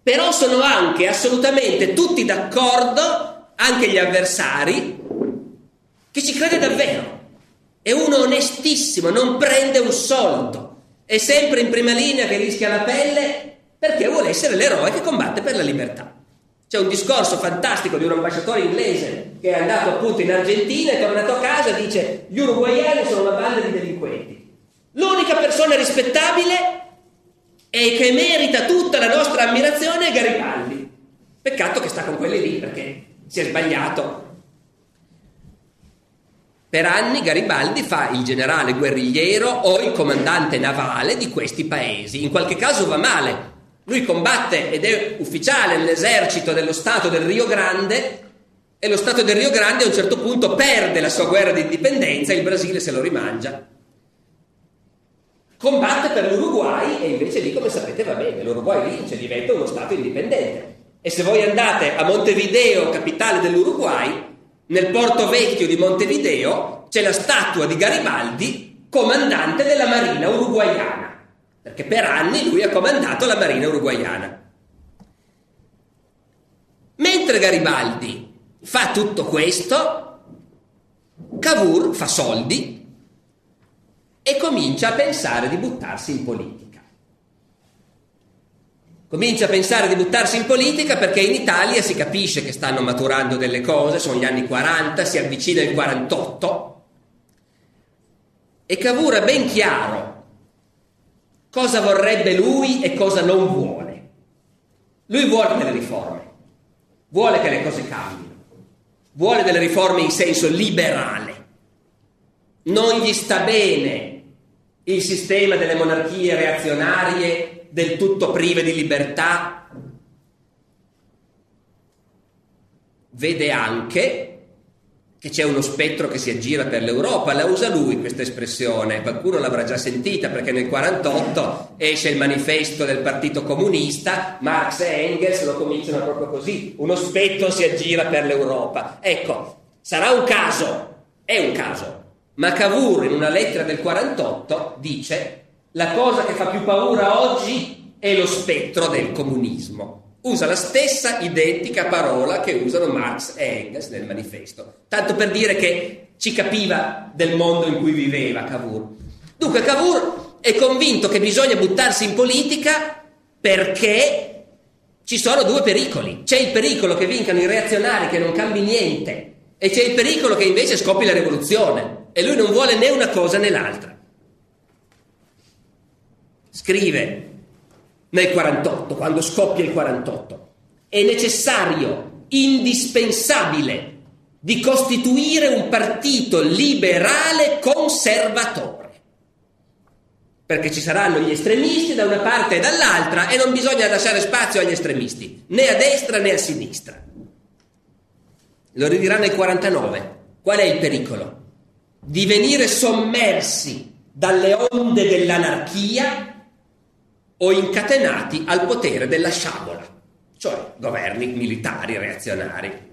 Però sono anche assolutamente tutti d'accordo, anche gli avversari, che ci crede davvero. È uno onestissimo, non prende un soldo, è sempre in prima linea che rischia la pelle perché vuole essere l'eroe che combatte per la libertà. C'è un discorso fantastico di un ambasciatore inglese che è andato appunto in Argentina e tornato a casa e dice gli uruguayani sono una banda di delinquenti. L'unica persona rispettabile e che merita tutta la nostra ammirazione è Garibaldi. Peccato che sta con quelli lì perché si è sbagliato. Per anni Garibaldi fa il generale guerrigliero o il comandante navale di questi paesi. In qualche caso va male, lui combatte ed è ufficiale nell'esercito dello Stato del Rio Grande e lo Stato del Rio Grande a un certo punto perde la sua guerra di indipendenza e il Brasile se lo rimangia. Combatte per l'Uruguay e invece lì, come sapete, va bene, l'Uruguay vince, diventa uno Stato indipendente. E se voi andate a Montevideo, capitale dell'Uruguay, nel porto vecchio di Montevideo c'è la statua di Garibaldi, comandante della marina uruguayana perché per anni lui ha comandato la marina uruguayana. Mentre Garibaldi fa tutto questo, Cavour fa soldi e comincia a pensare di buttarsi in politica. Comincia a pensare di buttarsi in politica perché in Italia si capisce che stanno maturando delle cose, sono gli anni 40, si avvicina il 48 e Cavour è ben chiaro cosa vorrebbe lui e cosa non vuole. Lui vuole delle riforme, vuole che le cose cambino, vuole delle riforme in senso liberale. Non gli sta bene il sistema delle monarchie reazionarie del tutto prive di libertà. Vede anche che c'è uno spettro che si aggira per l'Europa, la usa lui questa espressione, qualcuno l'avrà già sentita perché nel 48 esce il manifesto del Partito Comunista, Marx e Engels lo cominciano proprio così, uno spettro si aggira per l'Europa. Ecco, sarà un caso, è un caso, ma Cavour in una lettera del 48 dice la cosa che fa più paura oggi è lo spettro del comunismo usa la stessa identica parola che usano Marx e Engels nel manifesto, tanto per dire che ci capiva del mondo in cui viveva Cavour. Dunque Cavour è convinto che bisogna buttarsi in politica perché ci sono due pericoli. C'è il pericolo che vincano i reazionari, che non cambi niente, e c'è il pericolo che invece scoppi la rivoluzione. E lui non vuole né una cosa né l'altra. Scrive nel 48, quando scoppia il 48. È necessario, indispensabile, di costituire un partito liberale conservatore. Perché ci saranno gli estremisti da una parte e dall'altra e non bisogna lasciare spazio agli estremisti, né a destra né a sinistra. Lo ridirà nel 49. Qual è il pericolo? Di venire sommersi dalle onde dell'anarchia o incatenati al potere della sciabola, cioè governi militari reazionari.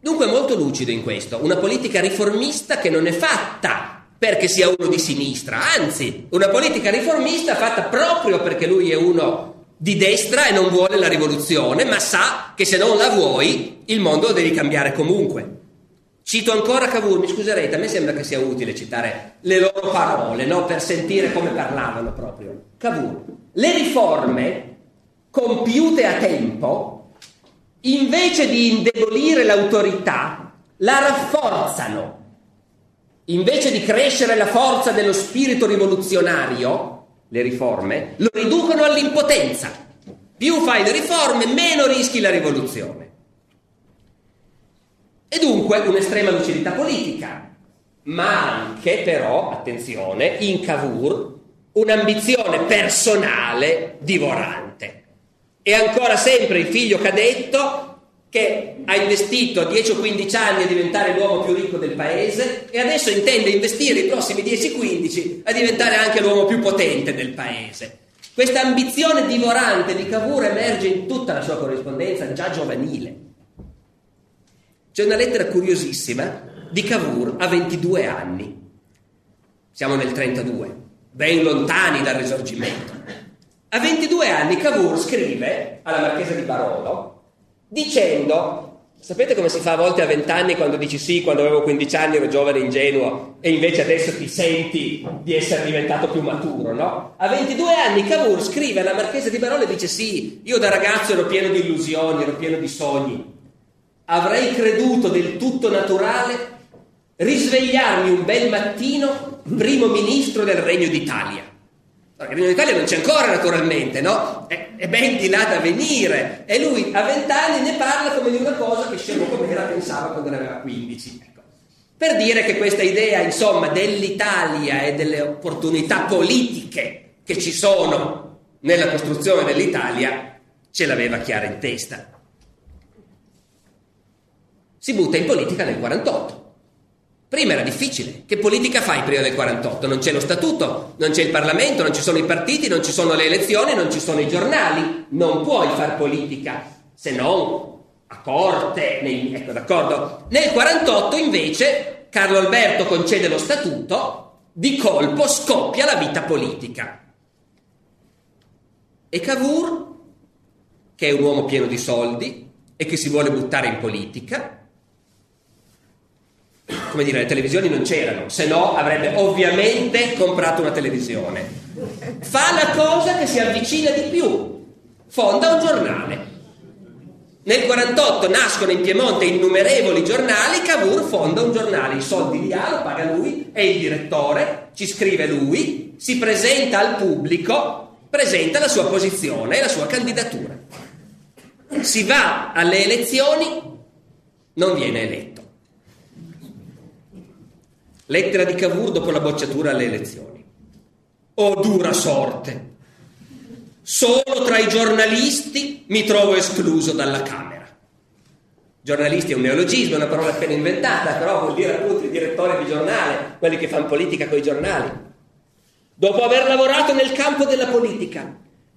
Dunque molto lucido in questo, una politica riformista che non è fatta perché sia uno di sinistra, anzi, una politica riformista fatta proprio perché lui è uno di destra e non vuole la rivoluzione, ma sa che se non la vuoi il mondo lo devi cambiare comunque. Cito ancora Cavour, mi scuserete, a me sembra che sia utile citare le loro parole, no? per sentire come parlavano proprio. Cavour, le riforme compiute a tempo, invece di indebolire l'autorità, la rafforzano. Invece di crescere la forza dello spirito rivoluzionario, le riforme, lo riducono all'impotenza. Più fai le riforme, meno rischi la rivoluzione. E dunque un'estrema lucidità politica, ma anche però, attenzione, in Cavour, un'ambizione personale divorante. E ancora sempre il figlio cadetto che ha investito 10 o 15 anni a diventare l'uomo più ricco del paese e adesso intende investire i prossimi 10-15 a diventare anche l'uomo più potente del paese. Questa ambizione divorante di Cavour emerge in tutta la sua corrispondenza già giovanile. C'è una lettera curiosissima di Cavour a 22 anni. Siamo nel 32, ben lontani dal risorgimento. A 22 anni Cavour scrive alla marchesa di Barolo dicendo Sapete come si fa a volte a vent'anni quando dici sì, quando avevo 15 anni ero giovane e ingenuo e invece adesso ti senti di essere diventato più maturo, no? A 22 anni Cavour scrive alla Marchesa di Barolo e dice sì, io da ragazzo ero pieno di illusioni, ero pieno di sogni. Avrei creduto del tutto naturale risvegliarmi un bel mattino primo ministro del Regno d'Italia. Il Regno d'Italia non c'è ancora naturalmente, no? È, è, ben di là da venire. E lui a vent'anni ne parla come di una cosa che scemo come era pensava quando ne aveva 15. Ecco. Per dire che questa idea, insomma, dell'Italia e delle opportunità politiche che ci sono nella costruzione dell'Italia, ce l'aveva chiara in testa. Si butta in politica nel 48 Prima era difficile. Che politica fai prima del 48? Non c'è lo statuto, non c'è il Parlamento, non ci sono i partiti, non ci sono le elezioni, non ci sono i giornali. Non puoi far politica se non a corte. Nei, ecco, d'accordo? Nel 48 invece Carlo Alberto concede lo statuto, di colpo scoppia la vita politica. E Cavour, che è un uomo pieno di soldi e che si vuole buttare in politica, come dire, le televisioni non c'erano, se no avrebbe ovviamente comprato una televisione. Fa la cosa che si avvicina di più, fonda un giornale. Nel 48 nascono in Piemonte innumerevoli giornali, Cavour fonda un giornale, i soldi li ha, lo paga lui, è il direttore, ci scrive lui, si presenta al pubblico, presenta la sua posizione e la sua candidatura. Si va alle elezioni, non viene eletto. Lettera di Cavour dopo la bocciatura alle elezioni. Oh dura sorte! Solo tra i giornalisti mi trovo escluso dalla Camera. Giornalisti è un neologismo, è una parola appena inventata, però vuol dire appunto i direttori di giornale, quelli che fanno politica con i giornali. Dopo aver lavorato nel campo della politica,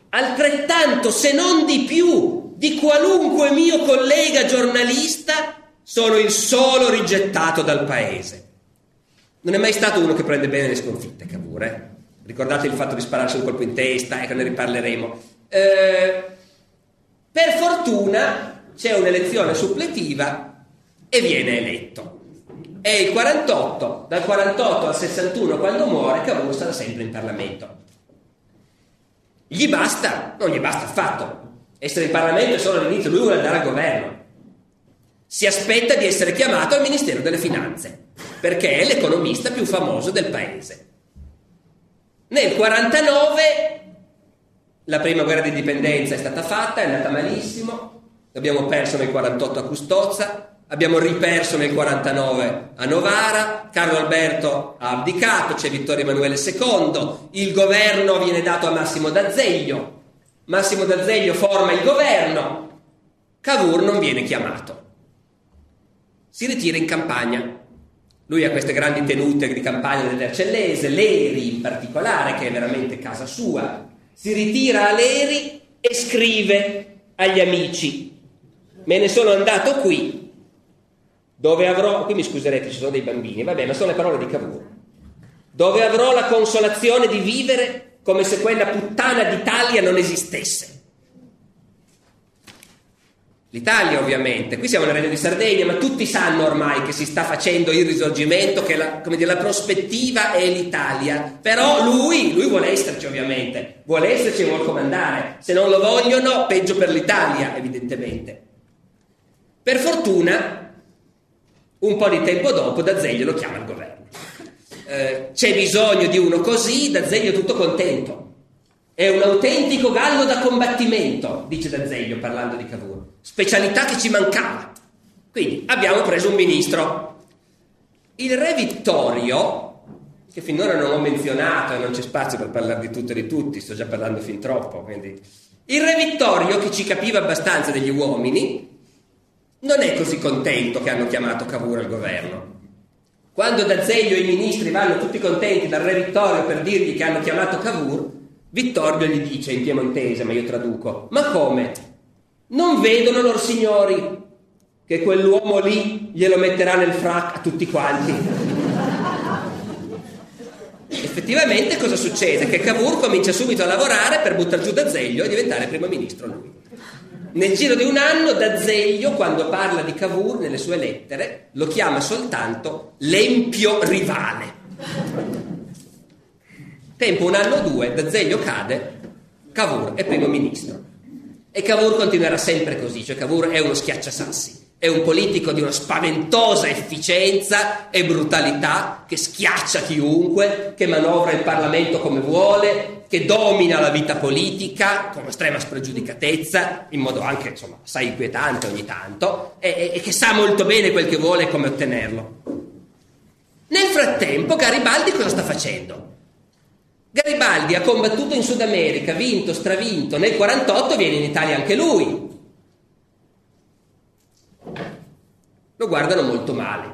altrettanto, se non di più, di qualunque mio collega giornalista, sono il solo rigettato dal paese. Non è mai stato uno che prende bene le sconfitte, Cavour. Eh? Ricordate il fatto di spararsi un colpo in testa, ecco, ne riparleremo. Eh, per fortuna c'è un'elezione suppletiva e viene eletto. È il 48, dal 48 al 61 quando muore, Cavour sarà sempre in Parlamento. Gli basta? Non gli basta affatto. Essere in Parlamento è solo l'inizio, lui vuole andare al governo. Si aspetta di essere chiamato al Ministero delle Finanze perché è l'economista più famoso del paese. Nel 49 la prima guerra di indipendenza è stata fatta, è andata malissimo, abbiamo perso nel 48 a Custozza, abbiamo riperso nel 49 a Novara, Carlo Alberto ha abdicato, c'è Vittorio Emanuele II, il governo viene dato a Massimo D'Azeglio, Massimo D'Azeglio forma il governo, Cavour non viene chiamato, si ritira in campagna. Lui ha queste grandi tenute di campagna dell'Ercellese, Leri in particolare, che è veramente casa sua. Si ritira a Leri e scrive agli amici: Me ne sono andato qui, dove avrò. Qui mi scuserete, ci sono dei bambini, vabbè, ma sono le parole di Cavour. Dove avrò la consolazione di vivere come se quella puttana d'Italia non esistesse. L'Italia ovviamente, qui siamo nel Regno di Sardegna, ma tutti sanno ormai che si sta facendo il risorgimento, che la, dire, la prospettiva è l'Italia, però lui, lui vuole esserci ovviamente, vuole esserci e vuole comandare, se non lo vogliono peggio per l'Italia evidentemente. Per fortuna, un po' di tempo dopo D'Azeglio lo chiama al governo. Eh, c'è bisogno di uno così, D'Azeglio è tutto contento. È un autentico gallo da combattimento, dice D'Azeglio parlando di Cavour. Specialità che ci mancava. Quindi abbiamo preso un ministro. Il re Vittorio, che finora non ho menzionato e non c'è spazio per parlare di tutto e di tutti, sto già parlando fin troppo, quindi... Il re Vittorio, che ci capiva abbastanza degli uomini, non è così contento che hanno chiamato Cavour al governo. Quando D'Azeglio e i ministri vanno tutti contenti dal re Vittorio per dirgli che hanno chiamato Cavour, Vittorio gli dice in piemontese, ma io traduco, ma come? Non vedono loro signori che quell'uomo lì glielo metterà nel frac a tutti quanti. Effettivamente cosa succede? Che Cavour comincia subito a lavorare per buttare giù da Zeglio e diventare primo ministro lui. Nel giro di un anno D'Azeglio, quando parla di Cavour nelle sue lettere, lo chiama soltanto l'empio rivale. Tempo un anno o due, D'Azeglio cade, Cavour è primo ministro. E Cavour continuerà sempre così, cioè Cavour è uno schiacciasassi. È un politico di una spaventosa efficienza e brutalità che schiaccia chiunque, che manovra il Parlamento come vuole, che domina la vita politica con estrema spregiudicatezza, in modo anche insomma, assai inquietante ogni tanto, e, e che sa molto bene quel che vuole e come ottenerlo. Nel frattempo Garibaldi cosa sta facendo? Garibaldi ha combattuto in Sud America, vinto, stravinto, nel 48 viene in Italia anche lui. Lo guardano molto male.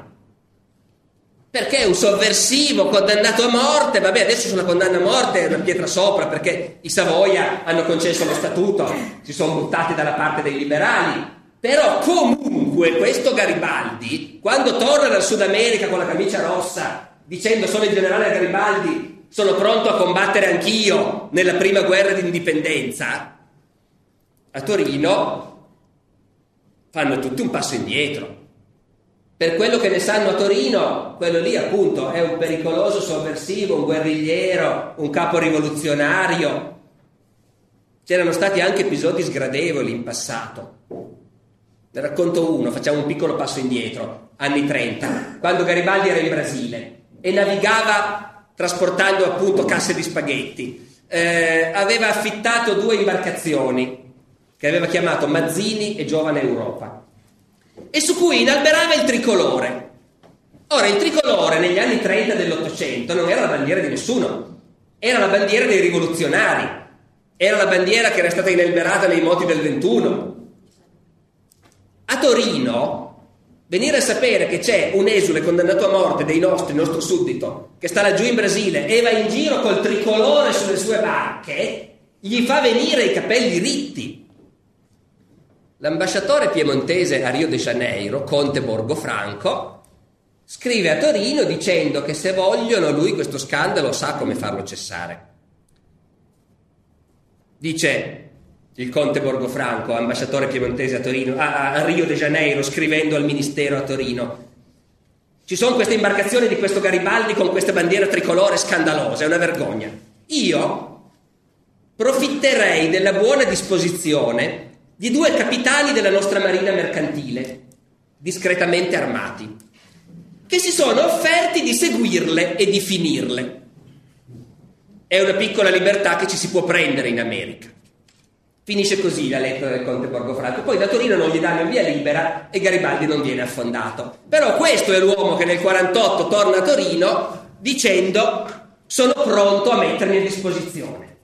Perché è un sovversivo condannato a morte, vabbè adesso sulla condanna a morte è una pietra sopra perché i Savoia hanno concesso lo statuto, si sono buttati dalla parte dei liberali, però comunque questo Garibaldi, quando torna dal Sud America con la camicia rossa, dicendo sono il generale Garibaldi, sono pronto a combattere anch'io nella prima guerra d'indipendenza, a Torino fanno tutti un passo indietro. Per quello che ne sanno a Torino, quello lì appunto è un pericoloso sovversivo, un guerrigliero, un capo rivoluzionario. C'erano stati anche episodi sgradevoli in passato. Ne racconto uno, facciamo un piccolo passo indietro, anni 30, quando Garibaldi era in Brasile e navigava trasportando appunto casse di spaghetti. Eh, aveva affittato due imbarcazioni che aveva chiamato Mazzini e Giovane Europa e su cui inalberava il tricolore. Ora, il tricolore negli anni 30 dell'Ottocento non era la bandiera di nessuno, era la bandiera dei rivoluzionari, era la bandiera che era stata inalberata nei moti del 21. A Torino Venire a sapere che c'è un esule condannato a morte dei nostri, il nostro suddito, che sta laggiù in Brasile e va in giro col tricolore sulle sue barche, gli fa venire i capelli ritti. L'ambasciatore piemontese a Rio de Janeiro, Conte Borgofranco, scrive a Torino dicendo che se vogliono lui questo scandalo sa come farlo cessare. Dice il conte Borgofranco, ambasciatore piemontese a, Torino, a, a Rio de Janeiro, scrivendo al ministero a Torino. Ci sono queste imbarcazioni di questo Garibaldi con questa bandiera tricolore scandalosa, è una vergogna. Io profitterei della buona disposizione di due capitani della nostra marina mercantile, discretamente armati, che si sono offerti di seguirle e di finirle. È una piccola libertà che ci si può prendere in America. Finisce così la lettera del conte Borgofranco. Poi da Torino non gli danno via libera e Garibaldi non viene affondato. Però questo è l'uomo che nel 48 torna a Torino dicendo sono pronto a mettermi a disposizione.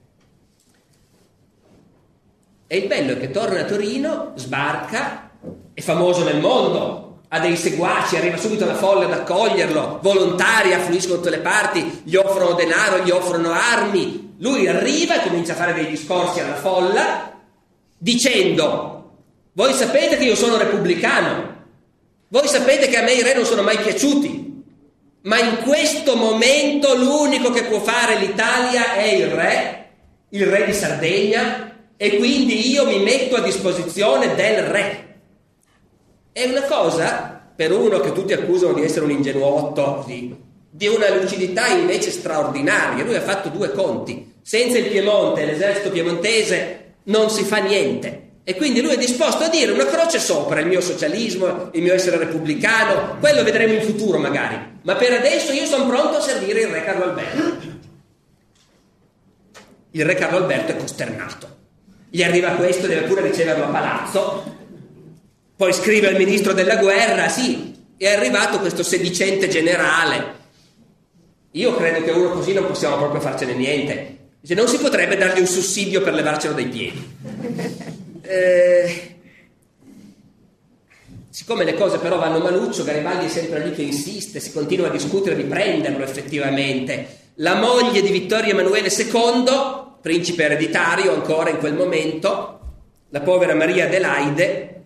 E il bello è che torna a Torino, sbarca, è famoso nel mondo, ha dei seguaci, arriva subito la folla ad accoglierlo, volontari affluiscono da tutte le parti, gli offrono denaro, gli offrono armi. Lui arriva e comincia a fare dei discorsi alla folla dicendo, voi sapete che io sono repubblicano, voi sapete che a me i re non sono mai piaciuti, ma in questo momento l'unico che può fare l'Italia è il re, il re di Sardegna, e quindi io mi metto a disposizione del re. È una cosa, per uno che tutti accusano di essere un ingenuotto, di, di una lucidità invece straordinaria. Lui ha fatto due conti. Senza il Piemonte, l'esercito piemontese non si fa niente. E quindi lui è disposto a dire una croce sopra il mio socialismo, il mio essere repubblicano, quello vedremo in futuro magari, ma per adesso io sono pronto a servire il re Carlo Alberto. Il re Carlo Alberto è costernato. Gli arriva questo, deve pure riceverlo a palazzo, poi scrive al ministro della guerra, sì, è arrivato questo sedicente generale. Io credo che uno così non possiamo proprio farcene niente. Dice, non si potrebbe dargli un sussidio per levarcelo dai piedi. Eh, siccome le cose però vanno maluccio, Garibaldi è sempre lì che insiste, si continua a discutere di prenderlo effettivamente. La moglie di Vittorio Emanuele II, principe ereditario ancora in quel momento, la povera Maria Adelaide,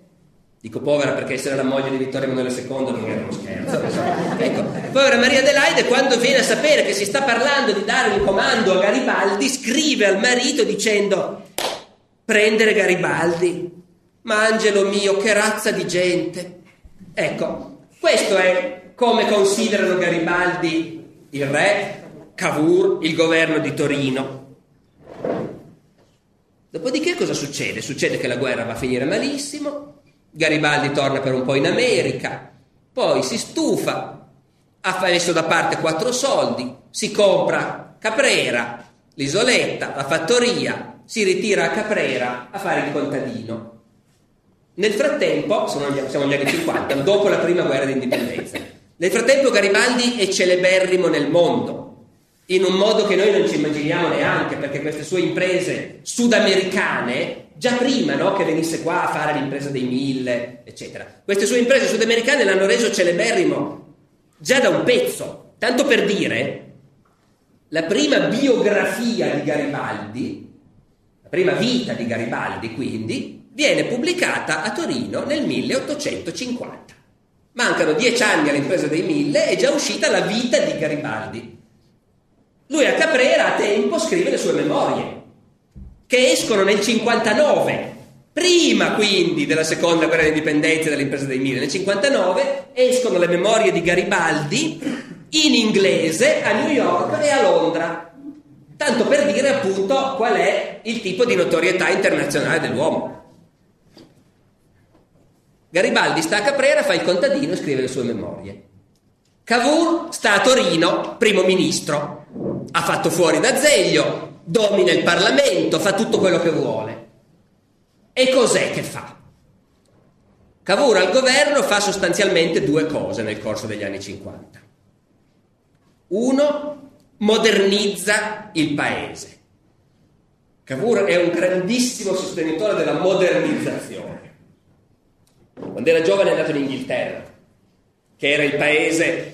Dico povera perché essere la moglie di Vittorio Emanuele II non era uno scherzo. Ecco, povera Maria Adelaide quando viene a sapere che si sta parlando di dare un comando a Garibaldi, scrive al marito dicendo prendere Garibaldi Ma Angelo mio, che razza di gente! Ecco, questo è come considerano Garibaldi il re, Cavour, il governo di Torino. Dopodiché cosa succede? Succede che la guerra va a finire malissimo, Garibaldi torna per un po' in America, poi si stufa, ha messo da parte quattro soldi, si compra Caprera, l'isoletta, la fattoria, si ritira a Caprera a fare il contadino. Nel frattempo, siamo negli anni 50, dopo la prima guerra d'indipendenza, nel frattempo Garibaldi è celeberrimo nel mondo, in un modo che noi non ci immaginiamo neanche, perché queste sue imprese sudamericane, già prima no, che venisse qua a fare l'impresa dei mille, eccetera, queste sue imprese sudamericane l'hanno reso celeberrimo già da un pezzo. Tanto per dire, la prima biografia di Garibaldi, la prima vita di Garibaldi quindi, viene pubblicata a Torino nel 1850. Mancano dieci anni all'impresa dei mille, è già uscita la vita di Garibaldi. Lui a Caprera a tempo scrive le sue memorie, che escono nel 59, prima quindi della seconda guerra d'indipendenza dell'impresa dei Mille. Nel 59 escono le memorie di Garibaldi in inglese a New York e a Londra, tanto per dire appunto qual è il tipo di notorietà internazionale dell'uomo. Garibaldi sta a Caprera, fa il contadino e scrive le sue memorie. Cavour sta a Torino, primo ministro, ha fatto fuori D'Azeglio, domina il Parlamento, fa tutto quello che vuole. E cos'è che fa? Cavour al governo fa sostanzialmente due cose nel corso degli anni 50. Uno, modernizza il paese. Cavour è un grandissimo sostenitore della modernizzazione. Quando era giovane è andato in Inghilterra, che era il paese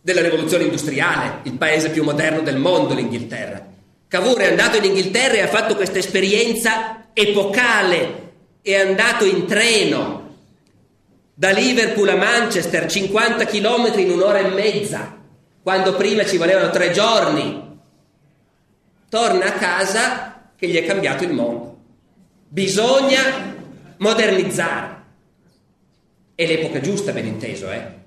della rivoluzione industriale, il paese più moderno del mondo, l'Inghilterra. Cavour è andato in Inghilterra e ha fatto questa esperienza epocale, è andato in treno da Liverpool a Manchester, 50 km in un'ora e mezza, quando prima ci volevano tre giorni. Torna a casa che gli è cambiato il mondo. Bisogna modernizzare. È l'epoca giusta, ben inteso, eh?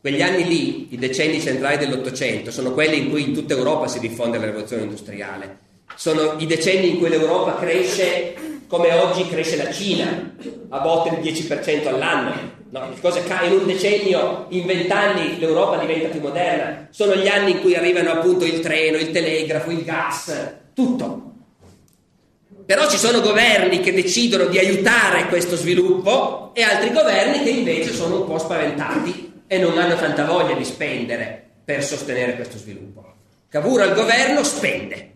Quegli anni lì, i decenni centrali dell'Ottocento, sono quelli in cui in tutta Europa si diffonde la rivoluzione industriale. Sono i decenni in cui l'Europa cresce come oggi cresce la Cina, a volte il 10% all'anno. No, in un decennio, in vent'anni l'Europa diventa più moderna. Sono gli anni in cui arrivano appunto il treno, il telegrafo, il gas, tutto. Però ci sono governi che decidono di aiutare questo sviluppo e altri governi che invece sono un po' spaventati e non hanno tanta voglia di spendere per sostenere questo sviluppo. Cavour al governo spende.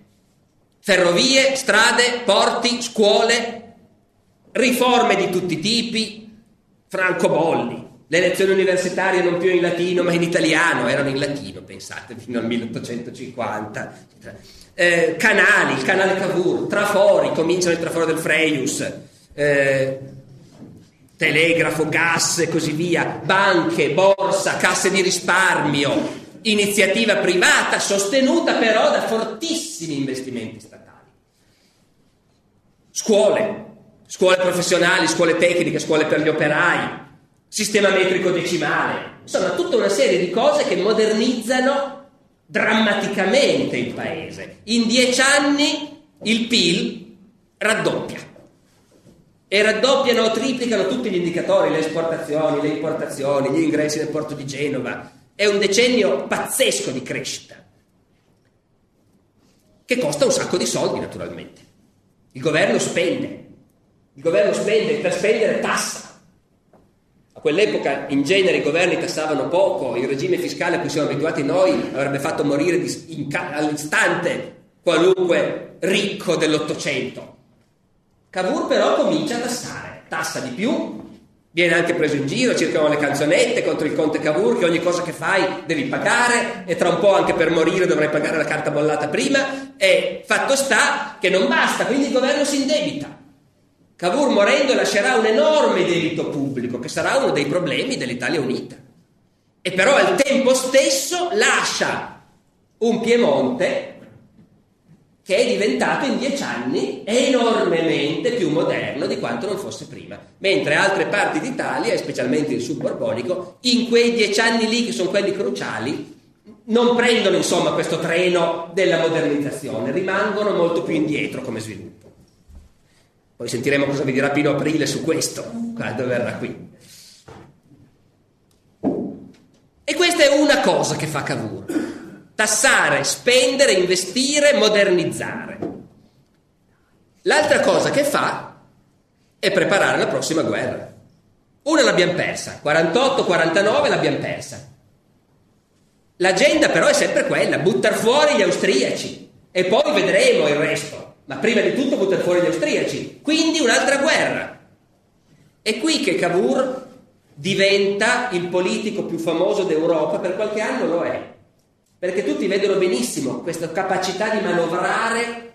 Ferrovie, strade, porti, scuole, riforme di tutti i tipi, francobolli. Le lezioni universitarie non più in latino ma in italiano, erano in latino, pensate, fino al 1850. Eh, canali, il canale Cavour, trafori, cominciano il traforo del Freius. Eh, telegrafo, gas e così via, banche, borsa, casse di risparmio, iniziativa privata sostenuta però da fortissimi investimenti statali. Scuole, scuole professionali, scuole tecniche, scuole per gli operai, sistema metrico decimale, insomma tutta una serie di cose che modernizzano drammaticamente il paese. In dieci anni il PIL raddoppia e raddoppiano o triplicano tutti gli indicatori, le esportazioni, le importazioni, gli ingressi nel porto di Genova. È un decennio pazzesco di crescita, che costa un sacco di soldi naturalmente. Il governo spende, il governo spende, per spendere tassa. A quell'epoca in genere i governi tassavano poco, il regime fiscale a cui siamo abituati noi avrebbe fatto morire all'istante qualunque ricco dell'Ottocento. Cavour però comincia a tassare, tassa di più, viene anche preso in giro, circolano le canzonette contro il conte Cavour che ogni cosa che fai devi pagare e tra un po' anche per morire dovrai pagare la carta bollata prima e fatto sta che non basta, quindi il governo si indebita. Cavour morendo lascerà un enorme debito pubblico che sarà uno dei problemi dell'Italia unita. E però al tempo stesso lascia un Piemonte che è diventato in dieci anni enormemente più moderno di quanto non fosse prima. Mentre altre parti d'Italia, e specialmente il sud borbonico, in quei dieci anni lì, che sono quelli cruciali, non prendono insomma questo treno della modernizzazione, rimangono molto più indietro come sviluppo. Poi sentiremo cosa vi dirà Pino Aprile su questo, quando verrà qui. E questa è una cosa che fa Cavour tassare, spendere, investire, modernizzare. L'altra cosa che fa è preparare la prossima guerra. Una l'abbiamo persa, 48-49 l'abbiamo persa. L'agenda però è sempre quella, buttare fuori gli austriaci e poi vedremo il resto. Ma prima di tutto buttare fuori gli austriaci. Quindi un'altra guerra. È qui che Cavour diventa il politico più famoso d'Europa, per qualche anno lo è perché tutti vedono benissimo questa capacità di manovrare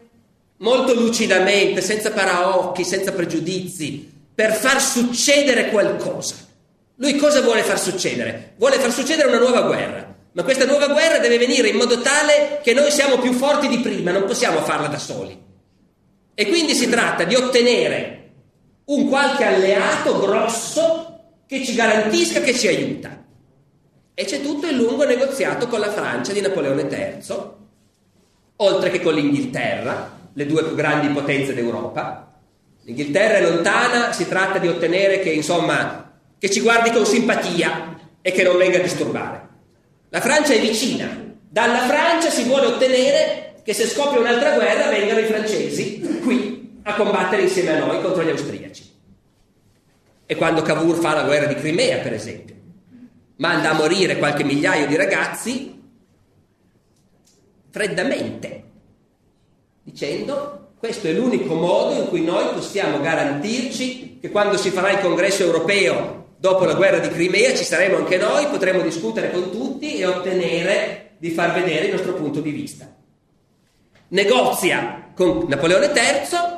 molto lucidamente, senza paraocchi, senza pregiudizi, per far succedere qualcosa. Lui cosa vuole far succedere? Vuole far succedere una nuova guerra, ma questa nuova guerra deve venire in modo tale che noi siamo più forti di prima, non possiamo farla da soli. E quindi si tratta di ottenere un qualche alleato grosso che ci garantisca che ci aiuta. E c'è tutto il lungo negoziato con la Francia di Napoleone III, oltre che con l'Inghilterra, le due più grandi potenze d'Europa. L'Inghilterra è lontana, si tratta di ottenere che, insomma, che ci guardi con simpatia e che non venga a disturbare. La Francia è vicina. Dalla Francia si vuole ottenere che se scoppia un'altra guerra vengano i francesi qui a combattere insieme a noi contro gli austriaci. E quando Cavour fa la guerra di Crimea, per esempio, manda a morire qualche migliaio di ragazzi freddamente, dicendo questo è l'unico modo in cui noi possiamo garantirci che quando si farà il congresso europeo dopo la guerra di Crimea ci saremo anche noi, potremo discutere con tutti e ottenere di far vedere il nostro punto di vista. Negozia con Napoleone III,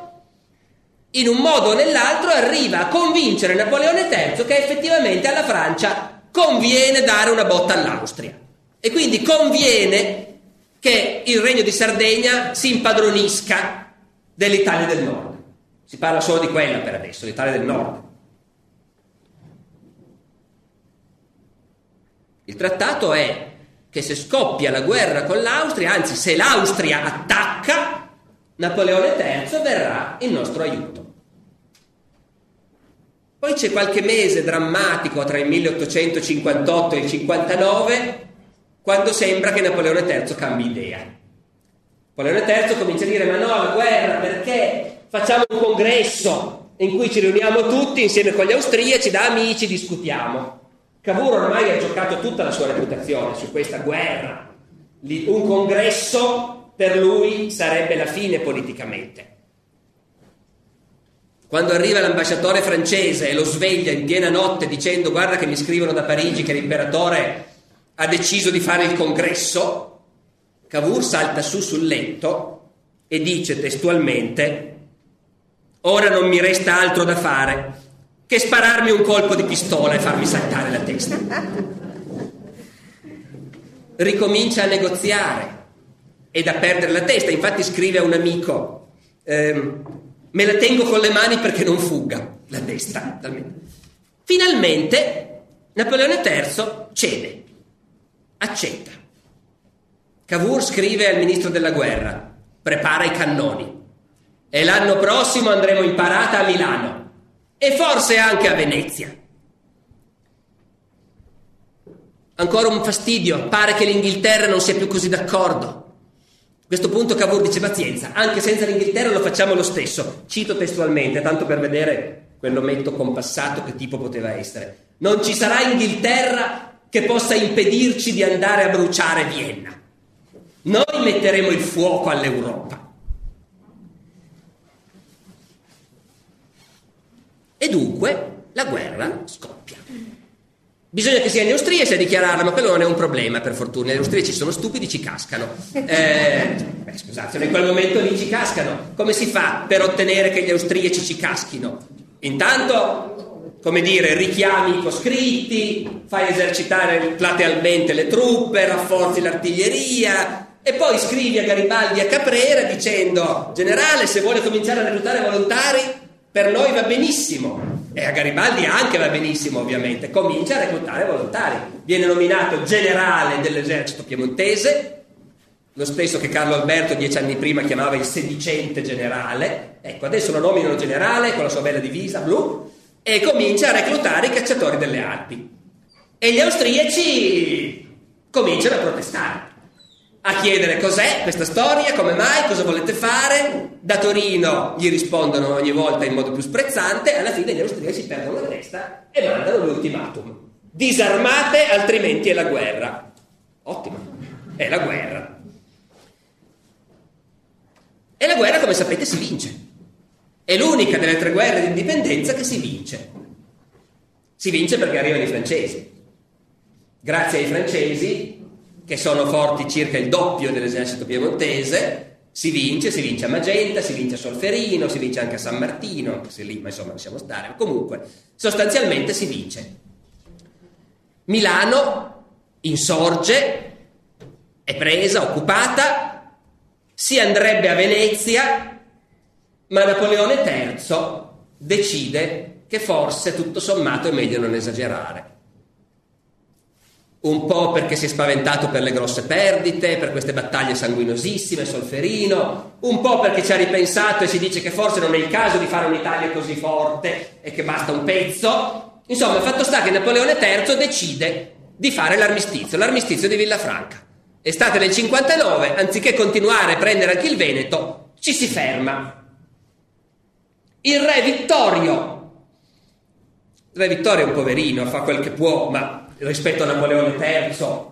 in un modo o nell'altro arriva a convincere Napoleone III che effettivamente alla Francia conviene dare una botta all'Austria. E quindi conviene che il Regno di Sardegna si impadronisca dell'Italia del Nord. Si parla solo di quella per adesso, l'Italia del Nord. Il trattato è che se scoppia la guerra con l'Austria, anzi se l'Austria attacca, Napoleone III verrà in nostro aiuto. Poi c'è qualche mese drammatico tra il 1858 e il 59, quando sembra che Napoleone III cambi idea. Napoleone III comincia a dire: Ma no, la guerra perché facciamo un congresso in cui ci riuniamo tutti insieme con gli austriaci, da amici discutiamo. Cavour ormai ha giocato tutta la sua reputazione su questa guerra. Un congresso per lui sarebbe la fine politicamente. Quando arriva l'ambasciatore francese e lo sveglia in piena notte dicendo guarda che mi scrivono da Parigi che l'imperatore ha deciso di fare il congresso, Cavour salta su sul letto e dice testualmente ora non mi resta altro da fare che spararmi un colpo di pistola e farmi saltare la testa. Ricomincia a negoziare e da perdere la testa, infatti scrive a un amico ehm, me la tengo con le mani perché non fugga la testa. Finalmente Napoleone III cede, accetta. Cavour scrive al ministro della guerra, prepara i cannoni e l'anno prossimo andremo in parata a Milano e forse anche a Venezia. Ancora un fastidio, pare che l'Inghilterra non sia più così d'accordo questo punto Cavour dice pazienza, anche senza l'Inghilterra lo facciamo lo stesso. Cito testualmente, tanto per vedere quell'ometto compassato che tipo poteva essere. Non ci sarà Inghilterra che possa impedirci di andare a bruciare Vienna. Noi metteremo il fuoco all'Europa. E dunque la guerra scoppia. Bisogna che siano gli austriaci a dichiararla, ma quello non è un problema, per fortuna. Gli austriaci sono stupidi, ci cascano. Eh, beh, scusate, in quel momento lì ci cascano. Come si fa per ottenere che gli austriaci ci caschino? Intanto, come dire, richiami i coscritti, fai esercitare platealmente le truppe, rafforzi l'artiglieria, e poi scrivi a Garibaldi a Caprera dicendo generale se vuole cominciare a reclutare volontari per noi va benissimo e a Garibaldi anche va benissimo ovviamente, comincia a reclutare volontari, viene nominato generale dell'esercito piemontese, lo stesso che Carlo Alberto dieci anni prima chiamava il sedicente generale, ecco adesso lo nominano generale con la sua bella divisa blu e comincia a reclutare i cacciatori delle Alpi. E gli austriaci cominciano a protestare a chiedere cos'è questa storia, come mai, cosa volete fare. Da Torino gli rispondono ogni volta in modo più sprezzante, alla fine gli austriaci perdono la testa e mandano l'ultimatum. Disarmate, altrimenti è la guerra. Ottimo, è la guerra. E la guerra, come sapete, si vince. È l'unica delle tre guerre di indipendenza che si vince. Si vince perché arrivano i francesi. Grazie ai francesi che sono forti circa il doppio dell'esercito piemontese, si vince, si vince a Magenta, si vince a Solferino, si vince anche a San Martino, anche se lì, ma insomma lasciamo stare. Comunque, sostanzialmente si vince. Milano insorge, è presa, occupata, si andrebbe a Venezia, ma Napoleone III decide che forse tutto sommato è meglio non esagerare un po' perché si è spaventato per le grosse perdite, per queste battaglie sanguinosissime, Solferino, un po' perché ci ha ripensato e si dice che forse non è il caso di fare un'Italia così forte e che basta un pezzo. Insomma, il fatto sta che Napoleone III decide di fare l'armistizio, l'armistizio di Villafranca. Estate del 59, anziché continuare a prendere anche il Veneto, ci si ferma. Il re Vittorio, il re Vittorio è un poverino, fa quel che può, ma rispetto a Napoleone III.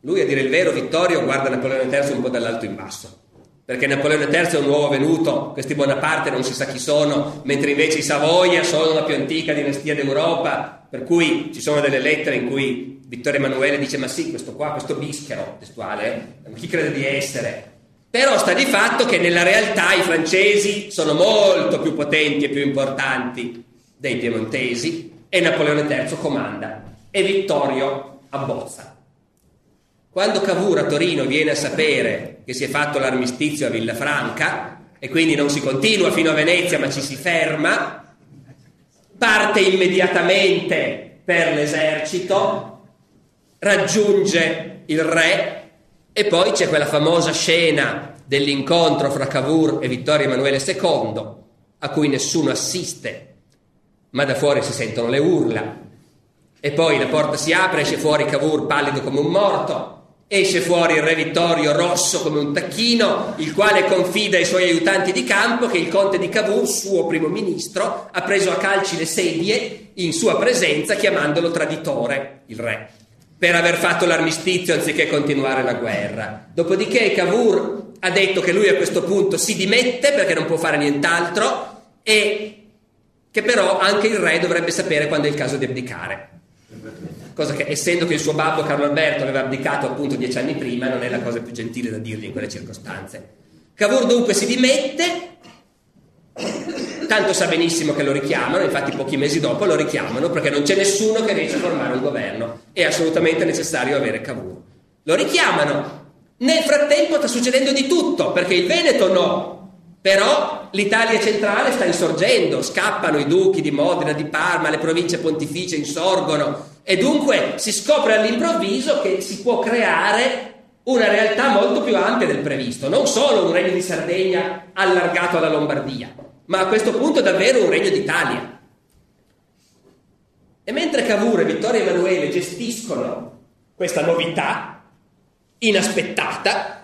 Lui, a dire il vero, Vittorio guarda Napoleone III un po' dall'alto in basso, perché Napoleone III è un nuovo venuto, questi Bonaparte non si sa chi sono, mentre invece i Savoia sono la più antica dinastia d'Europa, per cui ci sono delle lettere in cui Vittorio Emanuele dice ma sì, questo qua, questo bischero testuale, eh? chi crede di essere? Però sta di fatto che nella realtà i francesi sono molto più potenti e più importanti dei piemontesi e Napoleone III comanda e Vittorio abbozza. Quando Cavour a Torino viene a sapere che si è fatto l'armistizio a Villafranca e quindi non si continua fino a Venezia ma ci si ferma, parte immediatamente per l'esercito, raggiunge il re e poi c'è quella famosa scena dell'incontro fra Cavour e Vittorio Emanuele II, a cui nessuno assiste, ma da fuori si sentono le urla e poi la porta si apre, esce fuori Cavour pallido come un morto, esce fuori il re Vittorio rosso come un tacchino, il quale confida ai suoi aiutanti di campo che il conte di Cavour, suo primo ministro, ha preso a calci le sedie in sua presenza chiamandolo traditore, il re, per aver fatto l'armistizio anziché continuare la guerra. Dopodiché Cavour ha detto che lui a questo punto si dimette perché non può fare nient'altro e che però anche il re dovrebbe sapere quando è il caso di abdicare cosa che essendo che il suo babbo Carlo Alberto aveva abdicato appunto dieci anni prima non è la cosa più gentile da dirgli in quelle circostanze. Cavour dunque si dimette, tanto sa benissimo che lo richiamano, infatti pochi mesi dopo lo richiamano perché non c'è nessuno che riesce a formare un governo, è assolutamente necessario avere Cavour. Lo richiamano, nel frattempo sta succedendo di tutto perché il Veneto no, però l'Italia centrale sta insorgendo, scappano i duchi di Modena, di Parma, le province pontificie insorgono, e dunque si scopre all'improvviso che si può creare una realtà molto più ampia del previsto, non solo un regno di Sardegna allargato alla Lombardia, ma a questo punto davvero un regno d'Italia. E mentre Cavour e Vittorio Emanuele gestiscono questa novità inaspettata,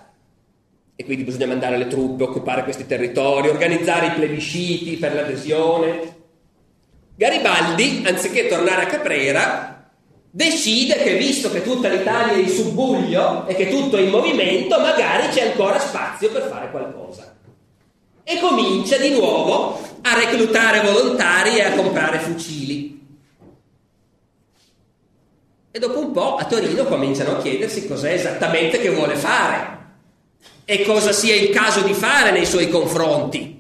e quindi bisogna mandare le truppe, occupare questi territori, organizzare i plebisciti per l'adesione, Garibaldi, anziché tornare a Caprera, decide che visto che tutta l'Italia è in subbuglio e che tutto è in movimento, magari c'è ancora spazio per fare qualcosa. E comincia di nuovo a reclutare volontari e a comprare fucili. E dopo un po' a Torino cominciano a chiedersi cos'è esattamente che vuole fare e cosa sia il caso di fare nei suoi confronti.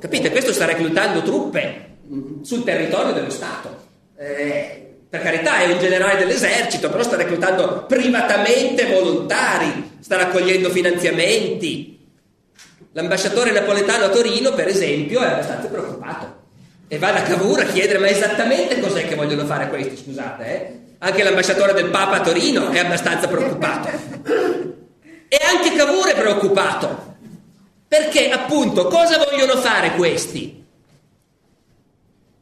Capite? Questo sta reclutando truppe sul territorio dello Stato. Eh, Per carità, è un generale dell'esercito, però sta reclutando privatamente volontari, sta raccogliendo finanziamenti. L'ambasciatore napoletano a Torino, per esempio, è abbastanza preoccupato e va da Cavour a chiedere ma esattamente cos'è che vogliono fare questi, scusate, eh? Anche l'ambasciatore del Papa a Torino è abbastanza preoccupato. E anche Cavour è preoccupato. Perché appunto cosa vogliono fare questi?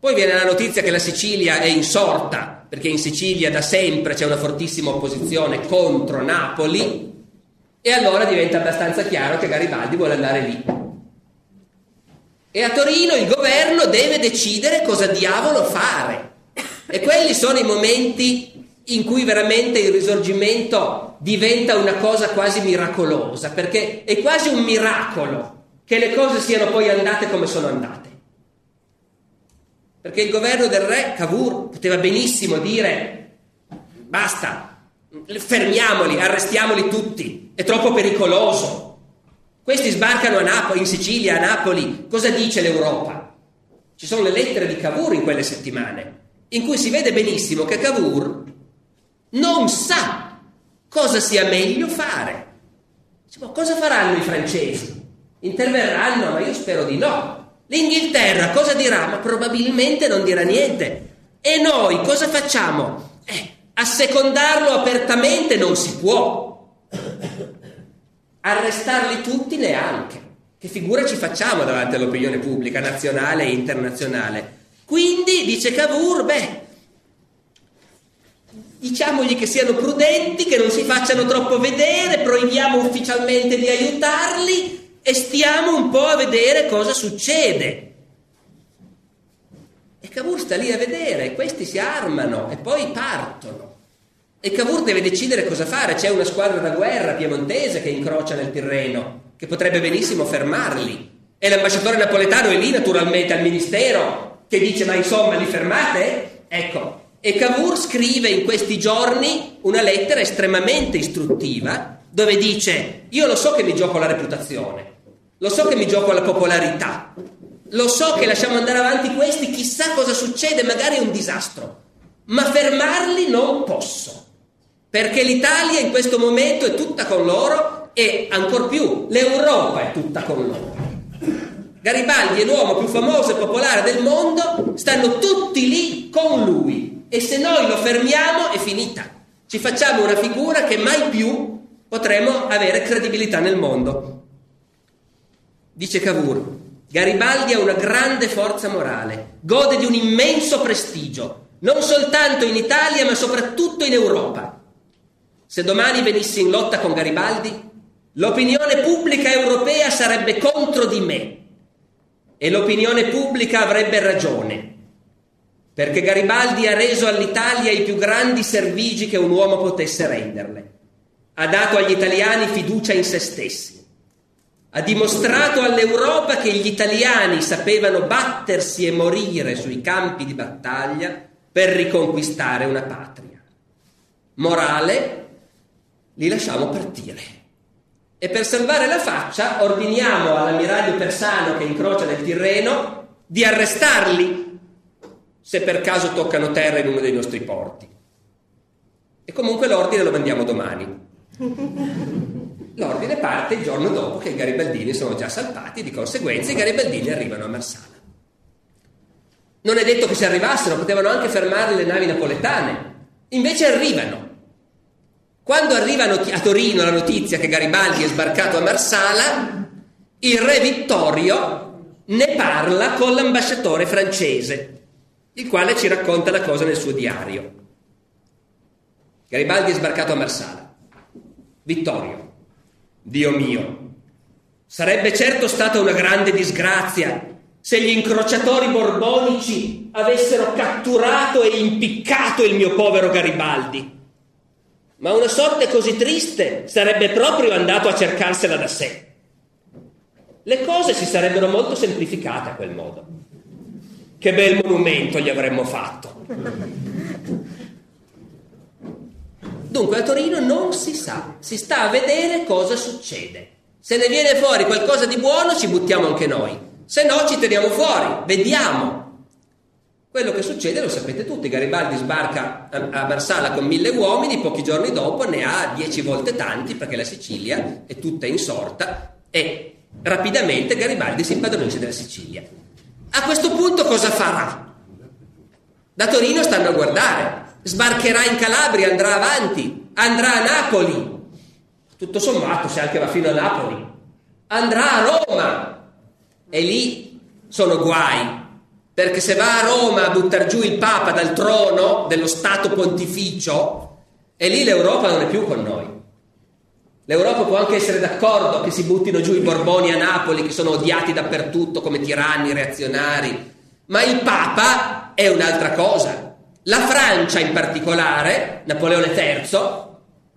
Poi viene la notizia che la Sicilia è insorta, perché in Sicilia da sempre c'è una fortissima opposizione contro Napoli, e allora diventa abbastanza chiaro che Garibaldi vuole andare lì. E a Torino il governo deve decidere cosa diavolo fare. E quelli sono i momenti in cui veramente il risorgimento diventa una cosa quasi miracolosa, perché è quasi un miracolo che le cose siano poi andate come sono andate. Perché il governo del re Cavour poteva benissimo dire basta, fermiamoli, arrestiamoli tutti, è troppo pericoloso. Questi sbarcano a Napoli, in Sicilia, a Napoli. Cosa dice l'Europa? Ci sono le lettere di Cavour in quelle settimane, in cui si vede benissimo che Cavour non sa cosa sia meglio fare. Dice, ma cosa faranno i francesi? Interverranno? Ma io spero di no. L'Inghilterra cosa dirà? Ma probabilmente non dirà niente. E noi cosa facciamo? Eh, assecondarlo apertamente non si può. Arrestarli tutti neanche. Che figura ci facciamo davanti all'opinione pubblica nazionale e internazionale? Quindi, dice Cavour, beh, diciamogli che siano prudenti, che non si facciano troppo vedere, proibiamo ufficialmente di aiutarli e stiamo un po' a vedere cosa succede. E Cavour sta lì a vedere, questi si armano e poi partono. E Cavour deve decidere cosa fare. C'è una squadra da guerra piemontese che incrocia nel Tirreno, che potrebbe benissimo fermarli. E l'ambasciatore napoletano è lì naturalmente al ministero, che dice ma insomma li fermate? Ecco, e Cavour scrive in questi giorni una lettera estremamente istruttiva dove dice io lo so che mi gioco la reputazione, lo so che mi gioco la popolarità, lo so che lasciamo andare avanti questi, chissà cosa succede, magari è un disastro, ma fermarli non posso perché l'Italia in questo momento è tutta con loro e ancor più l'Europa è tutta con loro. Garibaldi è l'uomo più famoso e popolare del mondo, stanno tutti lì con lui e se noi lo fermiamo è finita. Ci facciamo una figura che mai più potremo avere credibilità nel mondo. Dice Cavour, Garibaldi ha una grande forza morale, gode di un immenso prestigio, non soltanto in Italia ma soprattutto in Europa. Se domani venissi in lotta con Garibaldi, l'opinione pubblica europea sarebbe contro di me e l'opinione pubblica avrebbe ragione, perché Garibaldi ha reso all'Italia i più grandi servigi che un uomo potesse renderle. Ha dato agli italiani fiducia in se stessi. Ha dimostrato all'Europa che gli italiani sapevano battersi e morire sui campi di battaglia per riconquistare una patria. Morale, li lasciamo partire. E per salvare la faccia ordiniamo all'ammiraglio persano che incrocia nel Tirreno di arrestarli se per caso toccano terra in uno dei nostri porti. E comunque l'ordine lo mandiamo domani. L'ordine parte il giorno dopo che i garibaldini sono già salpati, di conseguenza i garibaldini arrivano a Marsala. Non è detto che se arrivassero, potevano anche fermare le navi napoletane. Invece arrivano quando arriva a Torino la notizia che Garibaldi è sbarcato a Marsala, il re Vittorio ne parla con l'ambasciatore francese, il quale ci racconta la cosa nel suo diario. Garibaldi è sbarcato a Marsala. Vittorio, Dio mio, sarebbe certo stata una grande disgrazia se gli incrociatori borbonici avessero catturato e impiccato il mio povero Garibaldi ma una sorte così triste sarebbe proprio andato a cercarsela da sé. Le cose si sarebbero molto semplificate a quel modo. Che bel monumento gli avremmo fatto. Dunque a Torino non si sa, si sta a vedere cosa succede. Se ne viene fuori qualcosa di buono ci buttiamo anche noi, se no ci teniamo fuori, vediamo. Quello che succede lo sapete tutti, Garibaldi sbarca a Marsala con mille uomini, pochi giorni dopo ne ha dieci volte tanti perché la Sicilia è tutta insorta e rapidamente Garibaldi si impadronisce della Sicilia. A questo punto cosa farà? Da Torino stanno a guardare, sbarcherà in Calabria, andrà avanti, andrà a Napoli, tutto sommato se anche va fino a Napoli, andrà a Roma e lì sono guai perché se va a Roma a buttare giù il Papa dal trono dello Stato pontificio, e lì l'Europa non è più con noi. L'Europa può anche essere d'accordo che si buttino giù i Borboni a Napoli, che sono odiati dappertutto come tiranni reazionari, ma il Papa è un'altra cosa. La Francia in particolare, Napoleone III,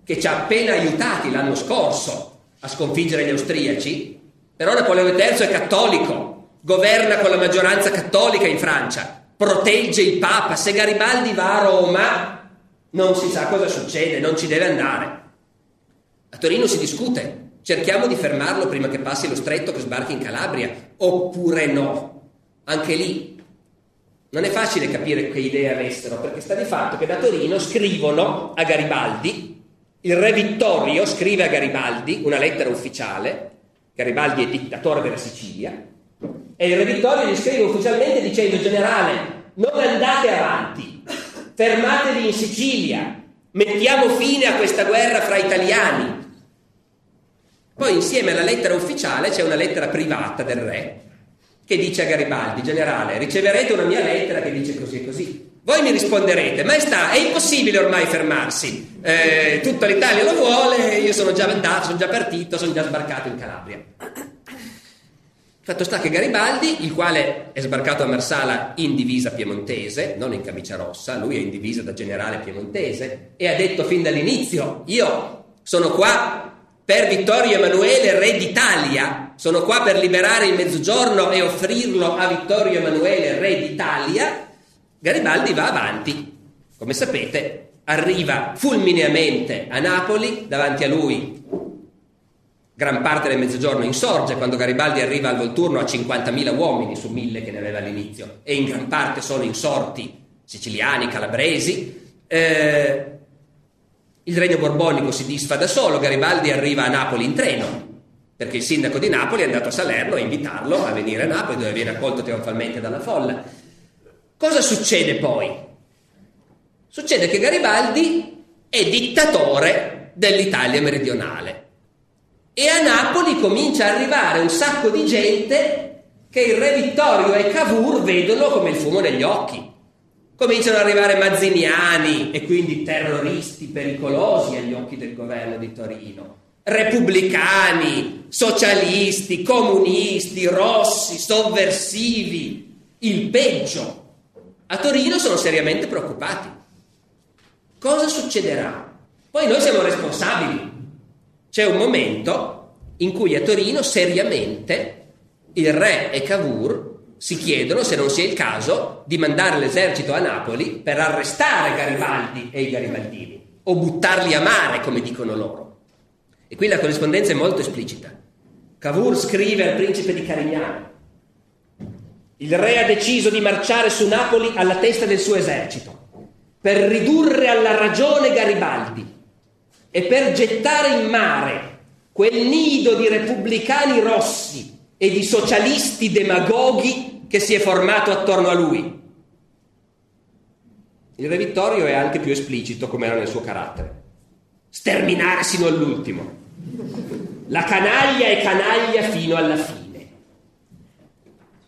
che ci ha appena aiutati l'anno scorso a sconfiggere gli austriaci, però Napoleone III è cattolico, governa con la maggioranza cattolica in Francia, protegge il Papa, se Garibaldi va a Roma non si sa cosa succede, non ci deve andare. A Torino si discute, cerchiamo di fermarlo prima che passi lo stretto che sbarchi in Calabria, oppure no. Anche lì non è facile capire che idee avessero, perché sta di fatto che da Torino scrivono a Garibaldi, il re Vittorio scrive a Garibaldi una lettera ufficiale, Garibaldi è dittatore della Sicilia, e il re Vittorio gli scrive ufficialmente dicendo generale, non andate avanti, fermatevi in Sicilia, mettiamo fine a questa guerra fra italiani. Poi insieme alla lettera ufficiale c'è una lettera privata del re che dice a Garibaldi, generale, riceverete una mia lettera che dice così e così. Voi mi risponderete, maestà, è impossibile ormai fermarsi, eh, tutta l'Italia lo vuole, io sono già andato, sono già partito, sono già sbarcato in Calabria. Fatto sta che Garibaldi, il quale è sbarcato a Marsala in divisa piemontese, non in camicia rossa, lui è in divisa da generale piemontese, e ha detto fin dall'inizio, io sono qua per Vittorio Emanuele, re d'Italia, sono qua per liberare il mezzogiorno e offrirlo a Vittorio Emanuele, re d'Italia, Garibaldi va avanti. Come sapete, arriva fulmineamente a Napoli, davanti a lui gran parte del mezzogiorno insorge quando Garibaldi arriva al Volturno a 50.000 uomini su 1.000 che ne aveva all'inizio e in gran parte sono insorti siciliani, calabresi. Eh, il regno borbonico si disfa da solo, Garibaldi arriva a Napoli in treno perché il sindaco di Napoli è andato a Salerno a invitarlo a venire a Napoli dove viene accolto trionfalmente dalla folla. Cosa succede poi? Succede che Garibaldi è dittatore dell'Italia meridionale e a Napoli comincia ad arrivare un sacco di gente che il re Vittorio e Cavour vedono come il fumo negli occhi. Cominciano ad arrivare mazziniani e quindi terroristi pericolosi agli occhi del governo di Torino, repubblicani, socialisti, comunisti, rossi, sovversivi, il peggio. A Torino sono seriamente preoccupati. Cosa succederà? Poi noi siamo responsabili, c'è un momento in cui a Torino seriamente il re e Cavour si chiedono se non sia il caso di mandare l'esercito a Napoli per arrestare Garibaldi e i garibaldini o buttarli a mare, come dicono loro. E qui la corrispondenza è molto esplicita. Cavour scrive al principe di Carignano: Il re ha deciso di marciare su Napoli alla testa del suo esercito per ridurre alla ragione Garibaldi e per gettare in mare quel nido di repubblicani rossi e di socialisti demagoghi che si è formato attorno a lui. Il re Vittorio è anche più esplicito come era nel suo carattere. Sterminare sino all'ultimo. La canaglia è canaglia fino alla fine.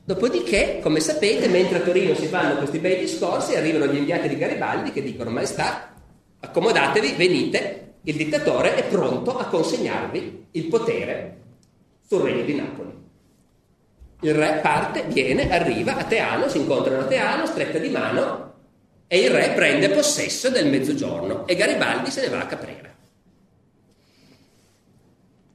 Dopodiché, come sapete, mentre a Torino si fanno questi bei discorsi, arrivano gli inviati di Garibaldi che dicono, maestà, accomodatevi, venite, il dittatore è pronto a consegnarvi il potere sul regno di Napoli. Il re parte, viene, arriva a Teano, si incontrano a Teano, stretta di mano e il re prende possesso del mezzogiorno e Garibaldi se ne va a Caprera.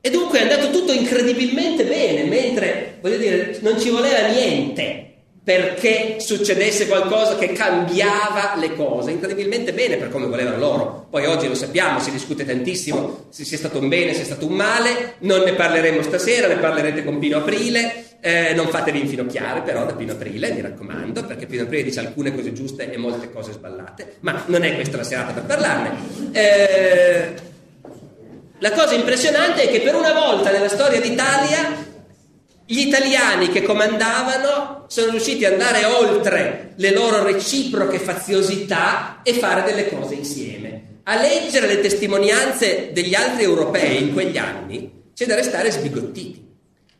E dunque è andato tutto incredibilmente bene, mentre, voglio dire, non ci voleva niente perché succedesse qualcosa che cambiava le cose, incredibilmente bene per come volevano loro. Poi oggi lo sappiamo, si discute tantissimo se sia stato un bene, se sia stato un male, non ne parleremo stasera, ne parlerete con Pino Aprile, eh, non fatevi infinocchiare però da Pino Aprile, mi raccomando, perché Pino Aprile dice alcune cose giuste e molte cose sballate, ma non è questa la serata per parlarne. Eh, la cosa impressionante è che per una volta nella storia d'Italia gli italiani che comandavano sono riusciti ad andare oltre le loro reciproche faziosità e fare delle cose insieme. A leggere le testimonianze degli altri europei in quegli anni c'è da restare sbigottiti.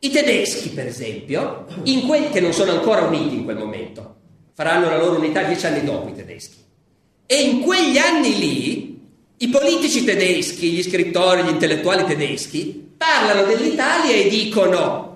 I tedeschi, per esempio, que- che non sono ancora uniti in quel momento, faranno la loro unità dieci anni dopo i tedeschi. E in quegli anni lì i politici tedeschi, gli scrittori, gli intellettuali tedeschi parlano dell'Italia e dicono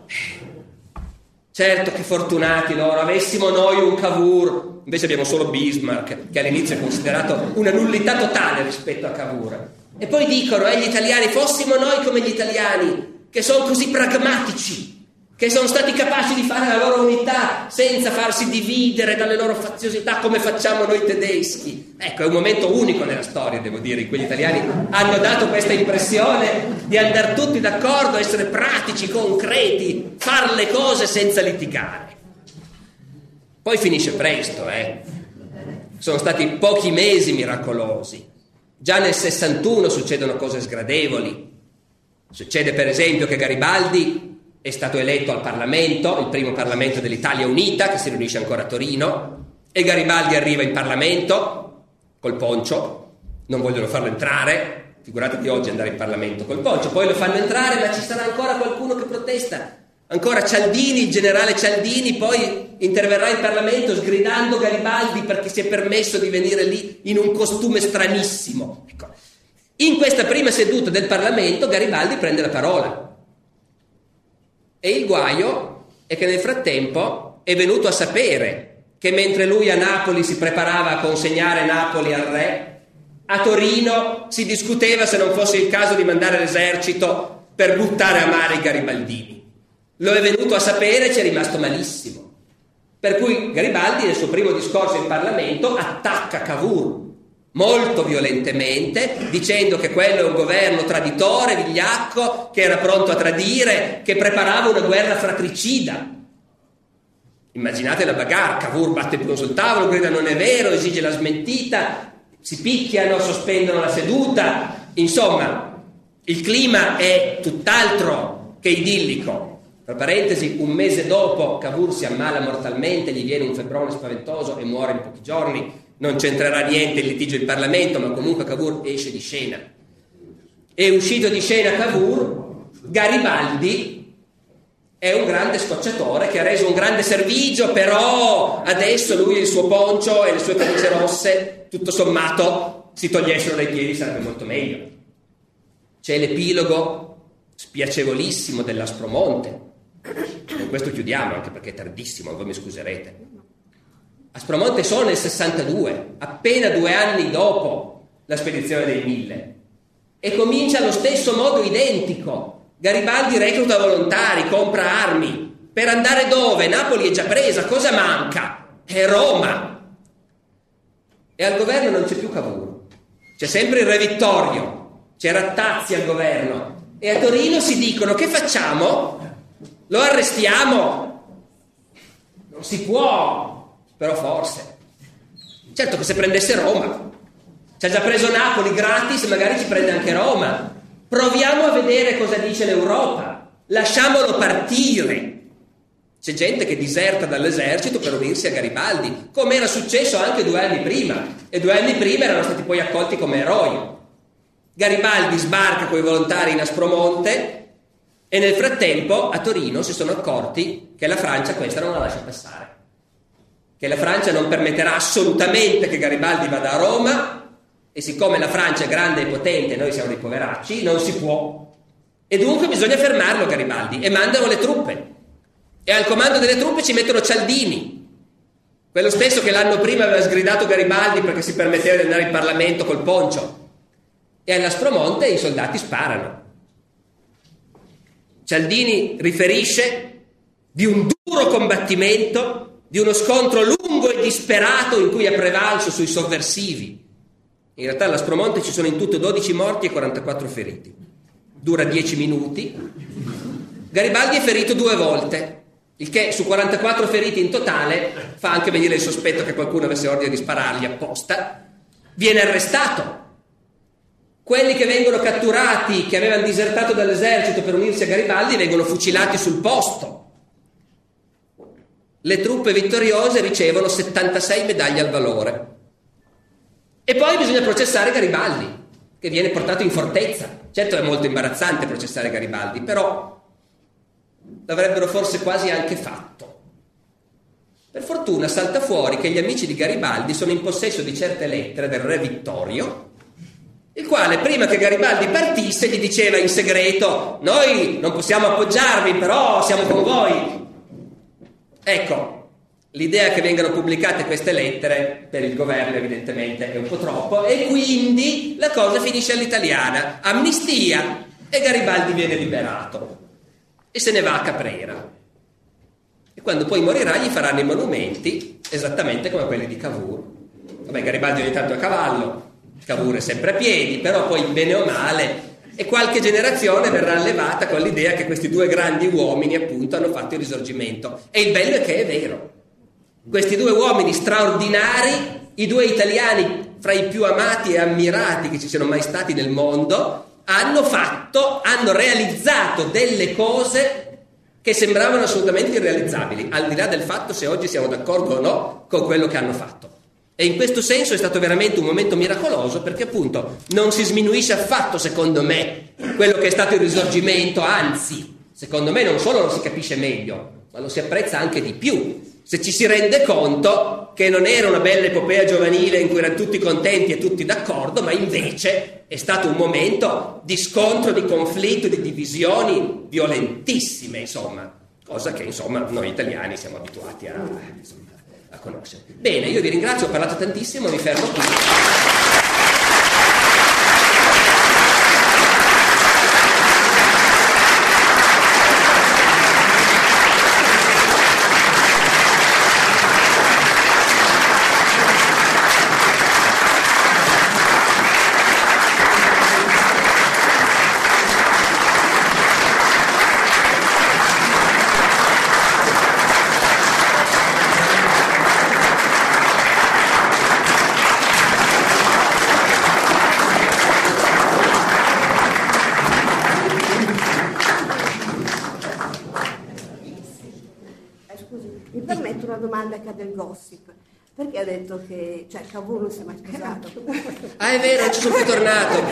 Certo che fortunati loro, avessimo noi un Cavour, invece abbiamo solo Bismarck, che all'inizio è considerato una nullità totale rispetto a Cavour. E poi dicono, eh, gli italiani, fossimo noi come gli italiani, che sono così pragmatici, che sono stati capaci di fare la loro unità senza farsi dividere dalle loro faziosità come facciamo noi tedeschi. Ecco, è un momento unico nella storia, devo dire, in cui gli italiani hanno dato questa impressione di andare tutti d'accordo, essere pratici, concreti, fare le cose senza litigare. Poi finisce presto, eh. Sono stati pochi mesi miracolosi. Già nel 61 succedono cose sgradevoli. Succede per esempio che Garibaldi è stato eletto al Parlamento, il primo Parlamento dell'Italia Unita, che si riunisce ancora a Torino, e Garibaldi arriva in Parlamento col poncio, non vogliono farlo entrare, figuratevi oggi andare in Parlamento col poncio, poi lo fanno entrare, ma ci sarà ancora qualcuno che protesta. Ancora Cialdini, il generale Cialdini, poi interverrà in Parlamento sgridando Garibaldi perché si è permesso di venire lì in un costume stranissimo. Ecco. In questa prima seduta del Parlamento Garibaldi prende la parola e il guaio è che nel frattempo è venuto a sapere che mentre lui a Napoli si preparava a consegnare Napoli al re, a Torino si discuteva se non fosse il caso di mandare l'esercito per buttare a mare i garibaldini. Lo è venuto a sapere e ci è rimasto malissimo. Per cui Garibaldi nel suo primo discorso in Parlamento attacca Cavour molto violentemente, dicendo che quello è un governo traditore, vigliacco, che era pronto a tradire, che preparava una guerra fratricida. Immaginate la bagarre, Cavour batte più sul tavolo, grida non è vero, esige la smentita, si picchiano, sospendono la seduta, insomma, il clima è tutt'altro che idillico. Tra parentesi, un mese dopo Cavour si ammala mortalmente, gli viene un febbrone spaventoso e muore in pochi giorni non c'entrerà niente il litigio in Parlamento, ma comunque Cavour esce di scena. È uscito di scena Cavour, Garibaldi è un grande scocciatore che ha reso un grande servigio, però adesso lui e il suo poncio e le sue camicie rosse, tutto sommato, si togliessero dai piedi sarebbe molto meglio. C'è l'epilogo spiacevolissimo dell'Aspromonte. Con questo chiudiamo, anche perché è tardissimo, voi mi scuserete. Aspromonte solo nel 62, appena due anni dopo la spedizione dei mille. E comincia allo stesso modo identico. Garibaldi recluta volontari, compra armi. Per andare dove? Napoli è già presa, cosa manca? È Roma. E al governo non c'è più Cavour. C'è sempre il re Vittorio, c'è Rattazzi al governo. E a Torino si dicono che facciamo? Lo arrestiamo? Non si può, però forse. Certo che se prendesse Roma, ci ha già preso Napoli gratis, magari ci prende anche Roma. Proviamo a vedere cosa dice l'Europa, lasciamolo partire. C'è gente che diserta dall'esercito per unirsi a Garibaldi, come era successo anche due anni prima, e due anni prima erano stati poi accolti come eroi. Garibaldi sbarca con i volontari in Aspromonte e nel frattempo a Torino si sono accorti che la Francia questa non la lascia passare che la Francia non permetterà assolutamente che Garibaldi vada a Roma e siccome la Francia è grande e potente, noi siamo dei poveracci, non si può. E dunque bisogna fermarlo Garibaldi e mandano le truppe. E al comando delle truppe ci mettono Cialdini, quello stesso che l'anno prima aveva sgridato Garibaldi perché si permetteva di andare in Parlamento col poncio. E all'Aspromonte i soldati sparano. Cialdini riferisce di un duro combattimento di uno scontro lungo e disperato in cui ha prevalso sui sovversivi. In realtà all'Aspromonte ci sono in tutto 12 morti e 44 feriti. Dura 10 minuti. Garibaldi è ferito due volte, il che su 44 feriti in totale fa anche venire il sospetto che qualcuno avesse ordine di sparargli apposta. Viene arrestato. Quelli che vengono catturati, che avevano disertato dall'esercito per unirsi a Garibaldi, vengono fucilati sul posto. Le truppe vittoriose ricevono 76 medaglie al valore. E poi bisogna processare Garibaldi, che viene portato in fortezza. Certo è molto imbarazzante processare Garibaldi, però l'avrebbero forse quasi anche fatto. Per fortuna salta fuori che gli amici di Garibaldi sono in possesso di certe lettere del re Vittorio, il quale prima che Garibaldi partisse gli diceva in segreto, noi non possiamo appoggiarvi, però siamo con voi, Ecco, l'idea che vengano pubblicate queste lettere per il governo evidentemente è un po' troppo e quindi la cosa finisce all'italiana, amnistia e Garibaldi viene liberato e se ne va a Caprera. E quando poi morirà gli faranno i monumenti esattamente come quelli di Cavour. Vabbè, Garibaldi ogni tanto a cavallo, Cavour è sempre a piedi, però poi bene o male e qualche generazione verrà allevata con l'idea che questi due grandi uomini appunto hanno fatto il risorgimento. E il bello è che è vero. Questi due uomini straordinari, i due italiani fra i più amati e ammirati che ci siano mai stati nel mondo, hanno fatto, hanno realizzato delle cose che sembravano assolutamente irrealizzabili, al di là del fatto se oggi siamo d'accordo o no con quello che hanno fatto. E in questo senso è stato veramente un momento miracoloso perché appunto non si sminuisce affatto, secondo me, quello che è stato il risorgimento, anzi, secondo me non solo lo si capisce meglio, ma lo si apprezza anche di più. Se ci si rende conto che non era una bella epopea giovanile in cui erano tutti contenti e tutti d'accordo, ma invece è stato un momento di scontro, di conflitto, di divisioni violentissime, insomma, cosa che insomma noi italiani siamo abituati a... Insomma, a conoscere. Bene, io vi ringrazio, ho parlato tantissimo, mi fermo qui. Perché ha detto che cioè, Cavour non si è mai sposato? Ah, è tornato.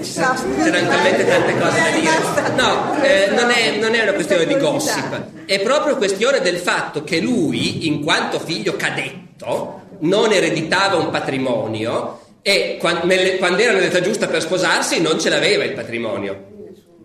C'erano talmente tante cose da dire. No, eh, non, è, non, è, una questione di gossip, è proprio questione del fatto che lui, in quanto figlio cadetto, non ereditava un patrimonio e quando era nell'età giusta per sposarsi non ce l'aveva il patrimonio.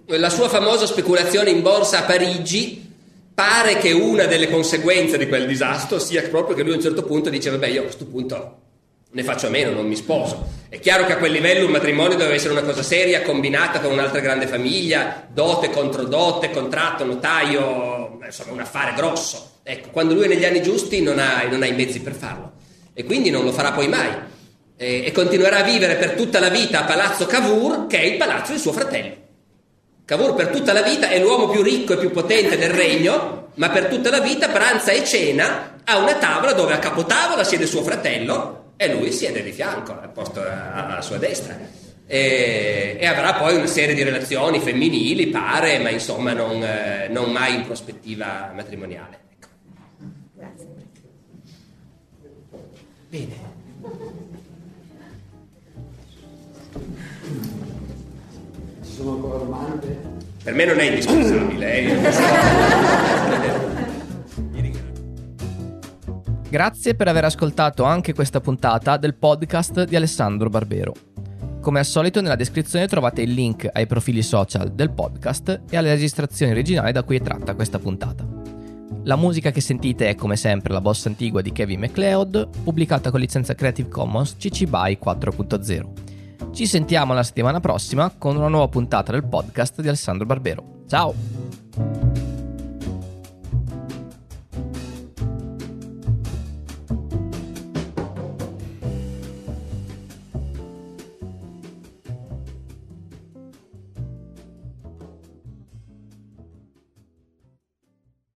La sua famosa speculazione in borsa a Parigi pare che una delle conseguenze di quel disastro sia proprio che lui a un certo punto dice vabbè io a questo punto ne faccio a meno, non mi sposo. È chiaro che a quel livello un matrimonio deve essere una cosa seria, combinata con un'altra grande famiglia, dote contro dote, contratto, notaio, insomma un affare grosso. Ecco, quando lui è negli anni giusti non ha, non ha i mezzi per farlo e quindi non lo farà poi mai. E, e continuerà a vivere per tutta la vita a Palazzo Cavour, che è il palazzo di suo fratello. Cavour per tutta la vita è l'uomo più ricco e più potente del regno, ma per tutta la vita pranza e cena a una tavola dove a capotavola siede suo fratello e lui siede di fianco, al posto alla sua destra. E, e, avrà poi una serie di relazioni femminili, pare, ma insomma non, eh, non mai in prospettiva matrimoniale. Ecco. Grazie. Bene. sono ancora domande? Per me non è indispensabile. Eh. Grazie per aver ascoltato anche questa puntata del podcast di Alessandro Barbero. Come al solito nella descrizione trovate il link ai profili social del podcast e alle registrazioni originali da cui è tratta questa puntata. La musica che sentite è come sempre la bossa antigua di Kevin MacLeod, pubblicata con licenza Creative Commons CC BY 4.0. Ci sentiamo la settimana prossima con una nuova puntata del podcast di Alessandro Barbero. Ciao!